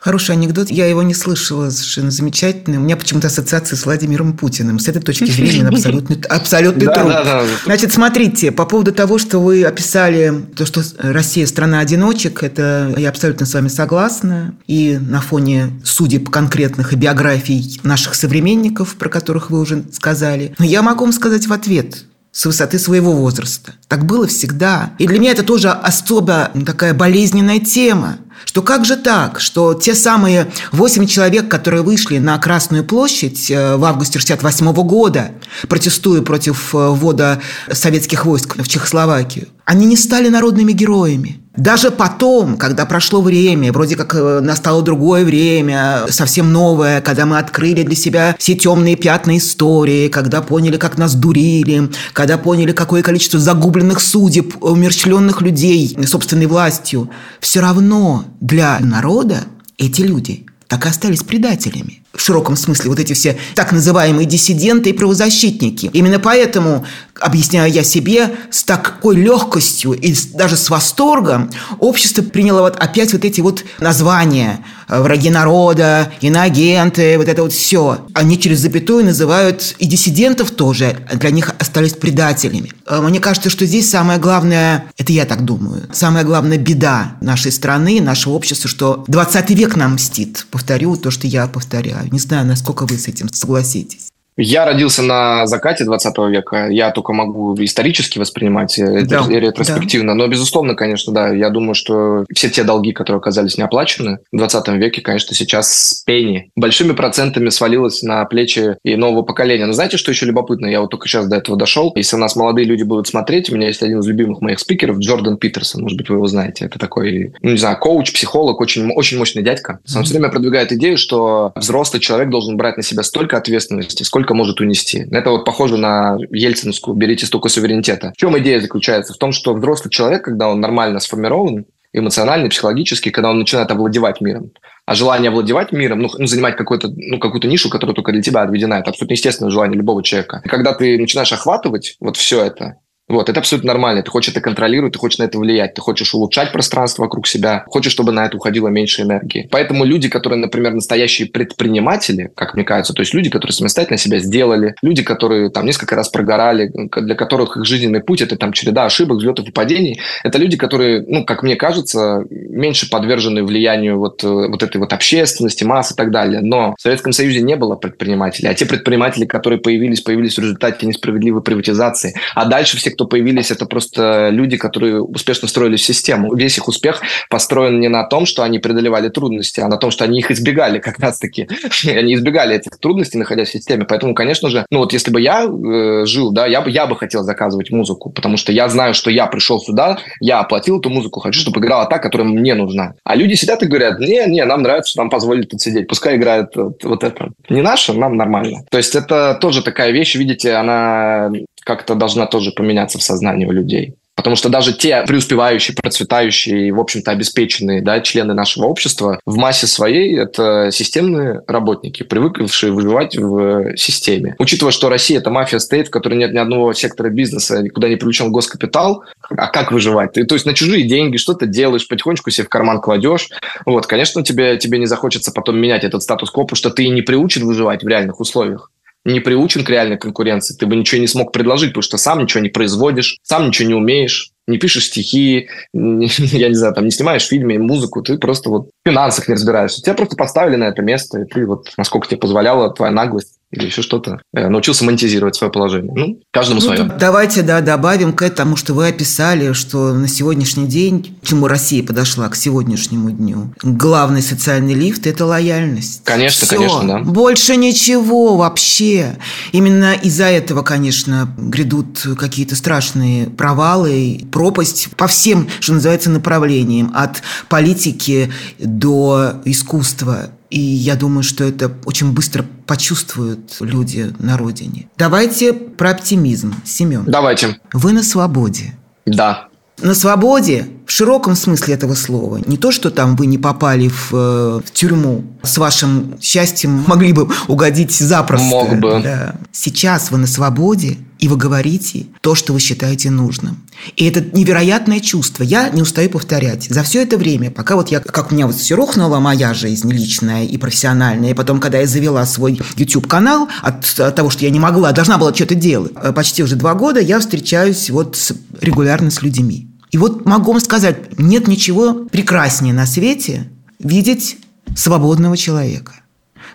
Хороший анекдот. Я его не слышала, совершенно замечательный. У меня почему-то ассоциации с Владимиром Путиным. С этой точки зрения абсолютный, абсолютный да, труд. Да, да. Значит, смотрите, по поводу того, что вы описали, то, что Россия – страна одиночек, это я абсолютно с вами согласна. И на фоне судеб конкретных и биографий наших современников, про которых вы уже сказали. Но я могу вам сказать в ответ – с высоты своего возраста. Так было всегда. И для меня это тоже особо такая болезненная тема. Что как же так, что те самые восемь человек, которые вышли на Красную площадь э, в августе 68 года, протестуя против э, ввода советских войск в Чехословакию, они не стали народными героями. Даже потом, когда прошло время, вроде как э, настало другое время, совсем новое, когда мы открыли для себя все темные пятна истории, когда поняли, как нас дурили, когда поняли, какое количество загубленных судеб, умерщвленных людей собственной властью, все равно для народа эти люди так и остались предателями. В широком смысле вот эти все так называемые диссиденты и правозащитники. Именно поэтому, объясняю я себе, с такой легкостью и даже с восторгом общество приняло вот опять вот эти вот названия враги народа, иноагенты, вот это вот все. Они через запятую называют и диссидентов тоже, для них остались предателями. А мне кажется, что здесь самое главное, это я так думаю, самая главная беда нашей страны, нашего общества, что 20 век нам мстит. Повторю то, что я повторяю. Не знаю, насколько вы с этим согласитесь. Я родился на закате 20 века. Я только могу исторически воспринимать это да, ретроспективно. Да. Но, безусловно, конечно, да. Я думаю, что все те долги, которые оказались неоплачены в 20 веке, конечно, сейчас с пени большими процентами свалилось на плечи и нового поколения. Но знаете, что еще любопытно? Я вот только сейчас до этого дошел. Если у нас молодые люди будут смотреть, у меня есть один из любимых моих спикеров, Джордан Питерсон. Может быть, вы его знаете. Это такой, ну, не знаю, коуч, психолог, очень, очень мощный дядька. Он mm-hmm. все время продвигает идею, что взрослый человек должен брать на себя столько ответственности, сколько сколько может унести. Это вот похоже на ельцинскую «берите столько суверенитета». В чем идея заключается? В том, что взрослый человек, когда он нормально сформирован, эмоционально, психологически, когда он начинает овладевать миром. А желание овладевать миром, ну, ну занимать какую-то ну, какую нишу, которая только для тебя отведена, это абсолютно естественное желание любого человека. И когда ты начинаешь охватывать вот все это, Вот, это абсолютно нормально. Ты хочешь это контролировать, ты хочешь на это влиять, ты хочешь улучшать пространство вокруг себя, хочешь, чтобы на это уходило меньше энергии. Поэтому люди, которые, например, настоящие предприниматели, как мне кажется, то есть люди, которые самостоятельно себя сделали, люди, которые там несколько раз прогорали, для которых их жизненный путь – это там череда ошибок, взлетов и падений, это люди, которые, ну, как мне кажется, меньше подвержены влиянию вот, вот этой вот общественности, масс и так далее. Но в Советском Союзе не было предпринимателей, а те предприниматели, которые появились, появились в результате несправедливой приватизации. А дальше все, кто появились, это просто люди, которые успешно строили систему. Весь их успех построен не на том, что они преодолевали трудности, а на том, что они их избегали как раз-таки. они избегали этих трудностей, находясь в системе. Поэтому, конечно же, ну вот если бы я э, жил, да, я бы, я бы хотел заказывать музыку, потому что я знаю, что я пришел сюда, я оплатил эту музыку, хочу, чтобы играла та, которая мне нужна. А люди сидят и говорят, не, не, нам нравится, нам позволили тут сидеть, пускай играет вот, вот это. Не наше, нам нормально. То есть это тоже такая вещь, видите, она как-то должна тоже поменяться в сознании у людей. Потому что даже те преуспевающие, процветающие, в общем-то, обеспеченные да, члены нашего общества в массе своей это системные работники, привыкшие выживать в системе. Учитывая, что Россия – это мафия-стейт, в которой нет ни одного сектора бизнеса, никуда не привлечен госкапитал, а как выживать? Ты, то есть на чужие деньги что-то делаешь, потихонечку себе в карман кладешь. Вот, конечно, тебе, тебе не захочется потом менять этот статус-кво, потому что ты не приучен выживать в реальных условиях не приучен к реальной конкуренции, ты бы ничего не смог предложить, потому что сам ничего не производишь, сам ничего не умеешь, не пишешь стихи, я не знаю, там не снимаешь фильмы, музыку, ты просто вот в финансах не разбираешься. Тебя просто поставили на это место, и ты вот, насколько тебе позволяла твоя наглость, или еще что-то, э, научился монетизировать свое положение. Ну, каждому ну, свое. Давайте, да, добавим к этому, что вы описали, что на сегодняшний день, к чему Россия подошла к сегодняшнему дню, главный социальный лифт – это лояльность. Конечно, Все. конечно, да. Больше ничего вообще. Именно из-за этого, конечно, грядут какие-то страшные провалы, пропасть по всем, что называется, направлениям, от политики до искусства и я думаю, что это очень быстро почувствуют люди на родине. Давайте про оптимизм. Семен. Давайте. Вы на свободе. Да. На свободе в широком смысле этого слова. Не то, что там вы не попали в, э, в тюрьму. С вашим счастьем могли бы угодить запросто. Мог бы. Да. Сейчас вы на свободе, и вы говорите то, что вы считаете нужным. И это невероятное чувство. Я не устаю повторять. За все это время, пока вот я, как у меня вот все рухнула моя жизнь личная и профессиональная, и потом, когда я завела свой YouTube-канал, от, от того, что я не могла, должна была что-то делать, э, почти уже два года я встречаюсь вот с, регулярно с людьми. И вот могу вам сказать, нет ничего прекраснее на свете видеть свободного человека.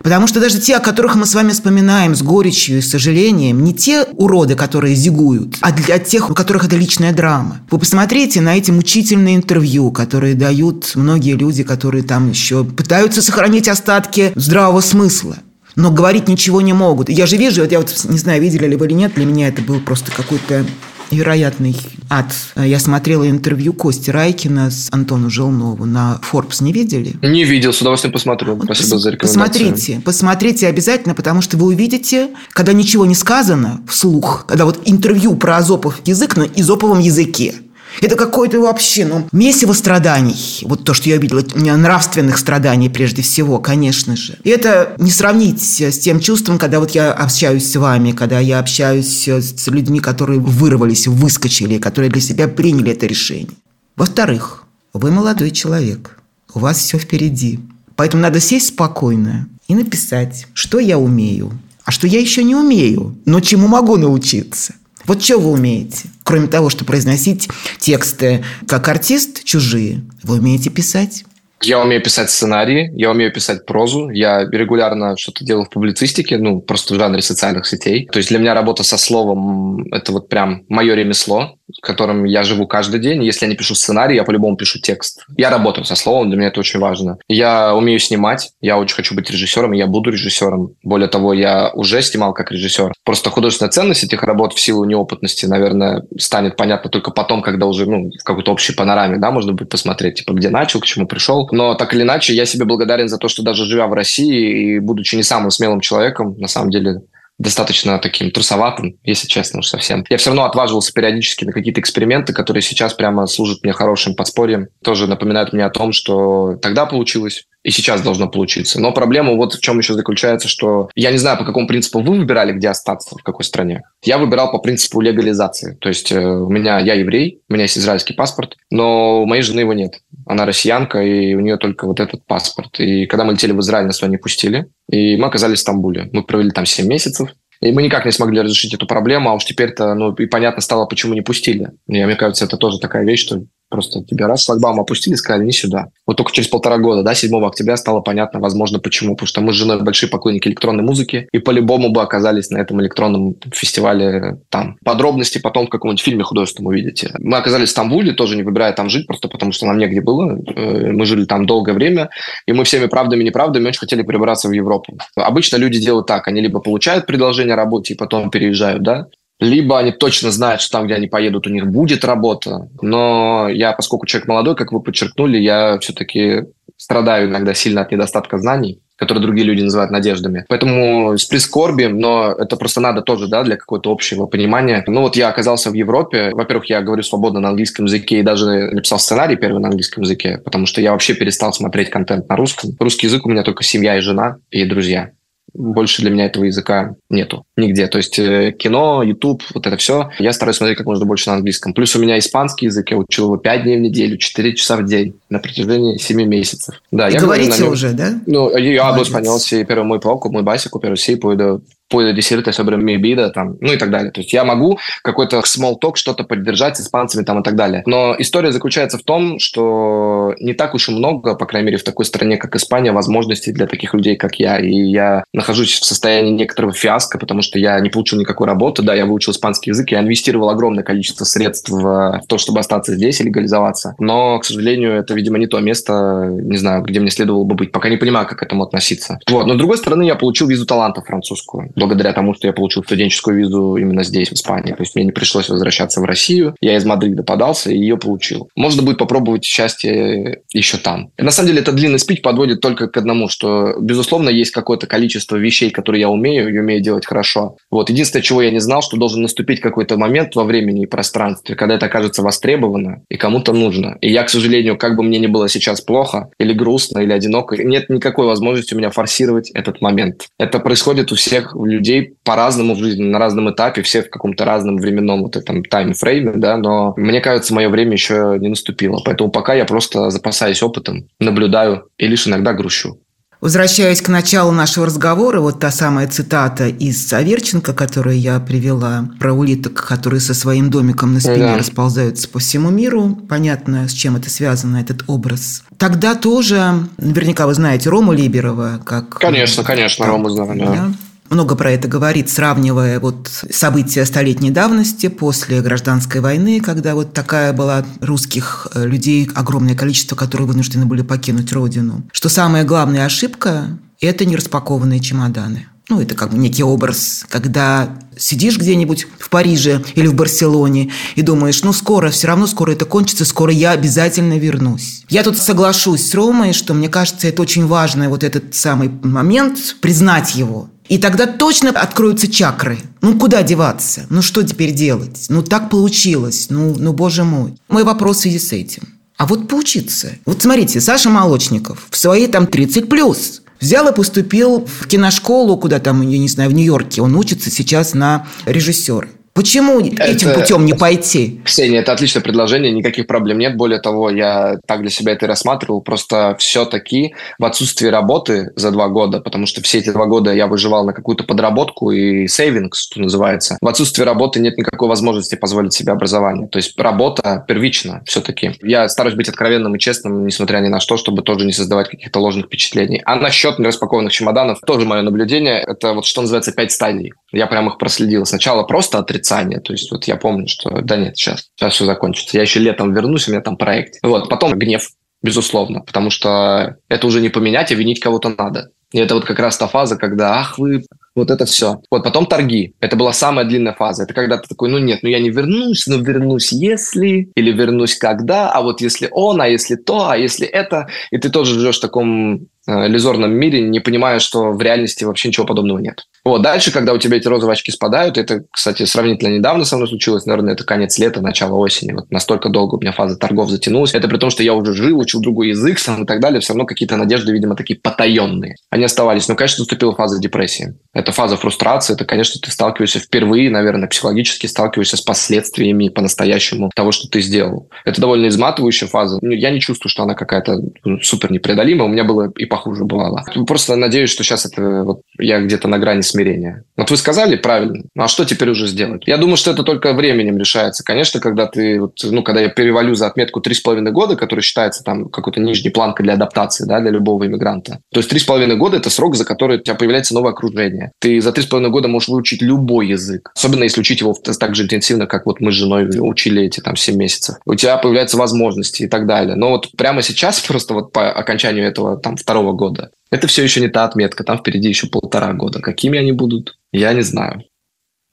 Потому что даже те, о которых мы с вами вспоминаем с горечью и сожалением, не те уроды, которые зигуют, а для тех, у которых это личная драма. Вы посмотрите на эти мучительные интервью, которые дают многие люди, которые там еще пытаются сохранить остатки здравого смысла но говорить ничего не могут. Я же вижу, вот я вот не знаю, видели ли вы или нет, для меня это был просто какой-то невероятный ад. Я смотрела интервью Кости Райкина с Антону Желнову на Forbes. Не видели? Не видел, с удовольствием посмотрю. Спасибо Пос- за рекомендацию. Посмотрите, посмотрите обязательно, потому что вы увидите, когда ничего не сказано вслух, когда вот интервью про азопов язык на изоповом языке, это какое-то вообще, ну, месиво страданий. Вот то, что я видела, нравственных страданий прежде всего, конечно же. И это не сравнить с тем чувством, когда вот я общаюсь с вами, когда я общаюсь с людьми, которые вырвались, выскочили, которые для себя приняли это решение. Во-вторых, вы молодой человек, у вас все впереди. Поэтому надо сесть спокойно и написать, что я умею, а что я еще не умею, но чему могу научиться – вот что вы умеете? Кроме того, что произносить тексты как артист чужие, вы умеете писать? Я умею писать сценарии, я умею писать прозу, я регулярно что-то делаю в публицистике, ну, просто в жанре социальных сетей. То есть для меня работа со словом – это вот прям мое ремесло которым я живу каждый день. Если я не пишу сценарий, я по-любому пишу текст. Я работаю со словом, для меня это очень важно. Я умею снимать, я очень хочу быть режиссером, и я буду режиссером. Более того, я уже снимал как режиссер. Просто художественная ценность этих работ в силу неопытности, наверное, станет понятна только потом, когда уже ну, в какой-то общей панораме, да, можно будет посмотреть, типа, где начал, к чему пришел. Но так или иначе, я себе благодарен за то, что даже живя в России и будучи не самым смелым человеком, на самом деле, достаточно таким трусоватым, если честно уж совсем. Я все равно отваживался периодически на какие-то эксперименты, которые сейчас прямо служат мне хорошим подспорьем, тоже напоминают мне о том, что тогда получилось, и сейчас должно получиться. Но проблема вот в чем еще заключается, что я не знаю, по какому принципу вы выбирали, где остаться, в какой стране. Я выбирал по принципу легализации. То есть э, у меня, я еврей, у меня есть израильский паспорт, но у моей жены его нет. Она россиянка, и у нее только вот этот паспорт. И когда мы летели в Израиль, нас туда не пустили. И мы оказались в Стамбуле. Мы провели там 7 месяцев. И мы никак не смогли разрешить эту проблему, а уж теперь-то, ну, и понятно стало, почему не пустили. И, мне кажется, это тоже такая вещь, что Просто тебе раз шлагбаум опустили, сказали, не сюда. Вот только через полтора года, да, 7 октября стало понятно, возможно, почему. Потому что мы с женой большие поклонники электронной музыки, и по-любому бы оказались на этом электронном фестивале там. Подробности потом в каком-нибудь фильме художественном увидите. Мы оказались в Стамбуле, тоже не выбирая там жить, просто потому что нам негде было. Э, мы жили там долгое время, и мы всеми правдами и неправдами очень хотели перебраться в Европу. Обычно люди делают так, они либо получают предложение о работе и потом переезжают, да, либо они точно знают, что там, где они поедут, у них будет работа. Но я, поскольку человек молодой, как вы подчеркнули, я все-таки страдаю иногда сильно от недостатка знаний, которые другие люди называют надеждами. Поэтому с прискорбием, но это просто надо тоже, да, для какого-то общего понимания. Ну вот я оказался в Европе. Во-первых, я говорю свободно на английском языке и даже написал сценарий первый на английском языке, потому что я вообще перестал смотреть контент на русском. Русский язык у меня только семья и жена и друзья больше для меня этого языка нету нигде. То есть э, кино, YouTube, вот это все, я стараюсь смотреть как можно больше на английском. Плюс у меня испанский язык, я учил его 5 дней в неделю, 4 часа в день на протяжении 7 месяцев. Да, И я говорите говорю, уже, да? Ну, я hablo español, sí, pero muy poco, muy básico, pero sí puedo puedo decirte sobre mi vida, там, ну и так далее. То есть я могу какой-то small talk, что-то поддержать с испанцами там и так далее. Но история заключается в том, что не так уж и много, по крайней мере, в такой стране, как Испания, возможностей для таких людей, как я. И я нахожусь в состоянии некоторого фиаско, потому что я не получил никакой работы. Да, я выучил испанский язык, я инвестировал огромное количество средств в то, чтобы остаться здесь и легализоваться. Но, к сожалению, это, видимо, не то место, не знаю, где мне следовало бы быть. Пока не понимаю, как к этому относиться. Вот. Но, с другой стороны, я получил визу таланта французскую благодаря тому, что я получил студенческую визу именно здесь, в Испании. То есть мне не пришлось возвращаться в Россию. Я из Мадрида подался и ее получил. Можно будет попробовать счастье еще там. На самом деле, это длинный спич подводит только к одному, что, безусловно, есть какое-то количество вещей, которые я умею и умею делать хорошо. Вот. Единственное, чего я не знал, что должен наступить какой-то момент во времени и пространстве, когда это окажется востребовано и кому-то нужно. И я, к сожалению, как бы мне ни было сейчас плохо или грустно, или одиноко, нет никакой возможности у меня форсировать этот момент. Это происходит у всех людей по-разному в жизни, на разном этапе, все в каком-то разном временном вот этом таймфрейме, да, но мне кажется, мое время еще не наступило. Поэтому пока я просто запасаюсь опытом, наблюдаю и лишь иногда грущу. Возвращаясь к началу нашего разговора, вот та самая цитата из Аверченко, которую я привела, про улиток, которые со своим домиком на спине да. расползаются по всему миру. Понятно, с чем это связано, этот образ. Тогда тоже, наверняка вы знаете Рому Либерова, как... Конечно, конечно, Рому знаю, да. да много про это говорит, сравнивая вот события столетней давности после гражданской войны, когда вот такая была русских э, людей огромное количество, которые вынуждены были покинуть родину. Что самая главная ошибка – это нераспакованные чемоданы. Ну, это как бы некий образ, когда сидишь где-нибудь в Париже или в Барселоне и думаешь, ну, скоро, все равно скоро это кончится, скоро я обязательно вернусь. Я тут соглашусь с Ромой, что мне кажется, это очень важно, вот этот самый момент, признать его. И тогда точно откроются чакры. Ну, куда деваться? Ну, что теперь делать? Ну, так получилось. Ну, ну, боже мой. Мой вопрос в связи с этим. А вот поучиться. Вот смотрите, Саша Молочников в свои там 30 плюс взял и поступил в киношколу, куда там, я не знаю, в Нью-Йорке. Он учится сейчас на режиссера. Почему это, этим путем не пойти? Ксения, это отличное предложение, никаких проблем нет. Более того, я так для себя это и рассматривал. Просто все-таки в отсутствии работы за два года, потому что все эти два года я выживал на какую-то подработку и сейвингс, что называется. В отсутствии работы нет никакой возможности позволить себе образование. То есть работа первична все-таки. Я стараюсь быть откровенным и честным, несмотря ни на что, чтобы тоже не создавать каких-то ложных впечатлений. А насчет нераспакованных чемоданов, тоже мое наблюдение. Это вот что называется пять стадий. Я прям их проследил. Сначала просто отрицание отрицание. То есть вот я помню, что да нет, сейчас, сейчас все закончится. Я еще летом вернусь, у меня там проект. Вот, потом гнев, безусловно, потому что это уже не поменять, а винить кого-то надо. И это вот как раз та фаза, когда, ах вы, вот это все. Вот потом торги. Это была самая длинная фаза. Это когда ты такой, ну нет, ну я не вернусь, но вернусь если, или вернусь когда, а вот если он, а если то, а если это. И ты тоже живешь в таком иллюзорном мире, не понимая, что в реальности вообще ничего подобного нет. Вот, дальше, когда у тебя эти розовые очки спадают, это, кстати, сравнительно недавно со мной случилось, наверное, это конец лета, начало осени, вот настолько долго у меня фаза торгов затянулась, это при том, что я уже жил, учил другой язык сам и так далее, все равно какие-то надежды, видимо, такие потаенные. Они оставались. Но, конечно, наступила фаза депрессии. Это фаза фрустрации, это, конечно, ты сталкиваешься впервые, наверное, психологически сталкиваешься с последствиями по-настоящему того, что ты сделал. Это довольно изматывающая фаза. Ну, я не чувствую, что она какая-то ну, супер непреодолимая, у меня было и похуже бывало. Просто надеюсь, что сейчас это вот я где-то на грани смирения. Вот вы сказали правильно. Ну, а что теперь уже сделать? Я думаю, что это только временем решается. Конечно, когда ты, вот, ну, когда я перевалю за отметку 3,5 года, который считается там какой-то нижней планкой для адаптации, да, для любого иммигранта. То есть 3,5 года – это срок, за который у тебя появляется новое окружение. Ты за 3,5 года можешь выучить любой язык. Особенно если учить его так же интенсивно, как вот мы с женой учили эти там 7 месяцев. У тебя появляются возможности и так далее. Но вот прямо сейчас, просто вот по окончанию этого там второго года, это все еще не та отметка, там впереди еще полтора года. Какими они будут, я не знаю.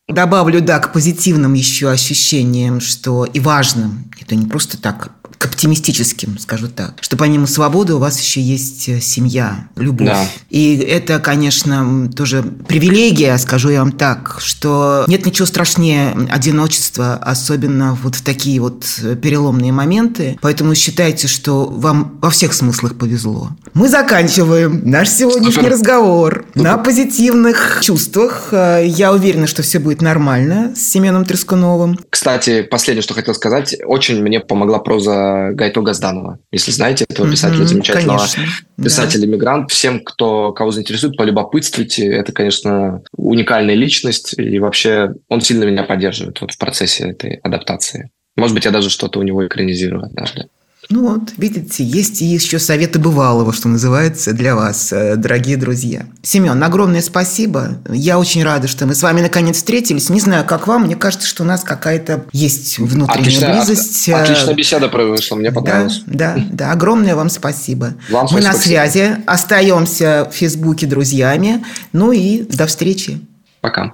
Добавлю, да, к позитивным еще ощущениям, что и важным, это не просто так к оптимистическим, скажу так, что помимо свободы у вас еще есть э, семья, любовь. Да. И это, конечно, тоже привилегия, скажу я вам так, что нет ничего страшнее одиночества, особенно вот в такие вот переломные моменты. Поэтому считайте, что вам во всех смыслах повезло. Мы заканчиваем наш сегодняшний разговор Супер. на позитивных чувствах. Э, я уверена, что все будет нормально с Семеном Трескуновым. Кстати, последнее, что хотел сказать, очень мне помогла проза Гайто Газданова. Если знаете этого писателя, mm-hmm, замечательного конечно, писателя-мигрант. Да. Всем, кто, кого заинтересует, полюбопытствуйте. Это, конечно, уникальная личность. И вообще он сильно меня поддерживает вот в процессе этой адаптации. Может быть, я даже что-то у него экранизирую однажды. Ну вот, видите, есть и еще советы бывалого, что называется, для вас, э, дорогие друзья. Семен, огромное спасибо. Я очень рада, что мы с вами наконец встретились. Не знаю, как вам, мне кажется, что у нас какая-то есть внутренняя отличная, близость. От, отличная беседа вышла, мне понравилось. Да, да, да. Огромное вам спасибо. Вам мы на связи, остаемся в Фейсбуке друзьями. Ну и до встречи. Пока.